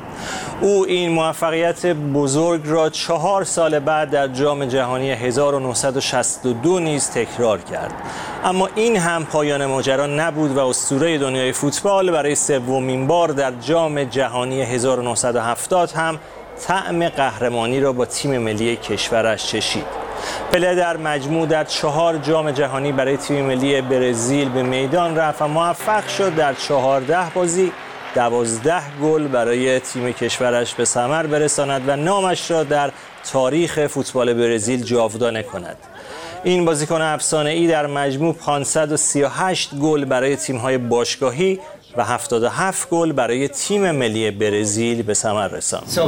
او این موفقیت بزرگ را چهار سال بعد در جام جهانی 1962 نیز تکرار کرد. اما این هم پایان ماجرا نبود و اسطوره دنیای فوتبال برای سومین بار در جام جهانی 1970 هم طعم قهرمانی را با تیم ملی کشورش چشید. پله در مجموع در چهار جام جهانی برای تیم ملی برزیل به میدان رفت و موفق شد در چهارده بازی دوازده گل برای تیم کشورش به ثمر برساند و نامش را در تاریخ فوتبال برزیل جاودانه کند. این بازیکن افسانه ای در مجموع 538 گل برای تیم‌های باشگاهی و 77 گل برای تیم ملی برزیل به ثمر رساند. So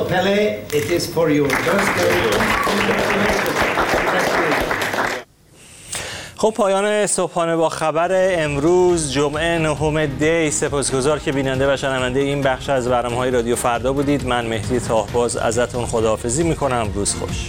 خب پایان صبحانه با خبر امروز جمعه نهم دی سپاسگزار که بیننده و شنونده این بخش از برنامهای رادیو فردا بودید. من مهدی تاهباز ازتون خداحافظی می‌کنم. روز خوش.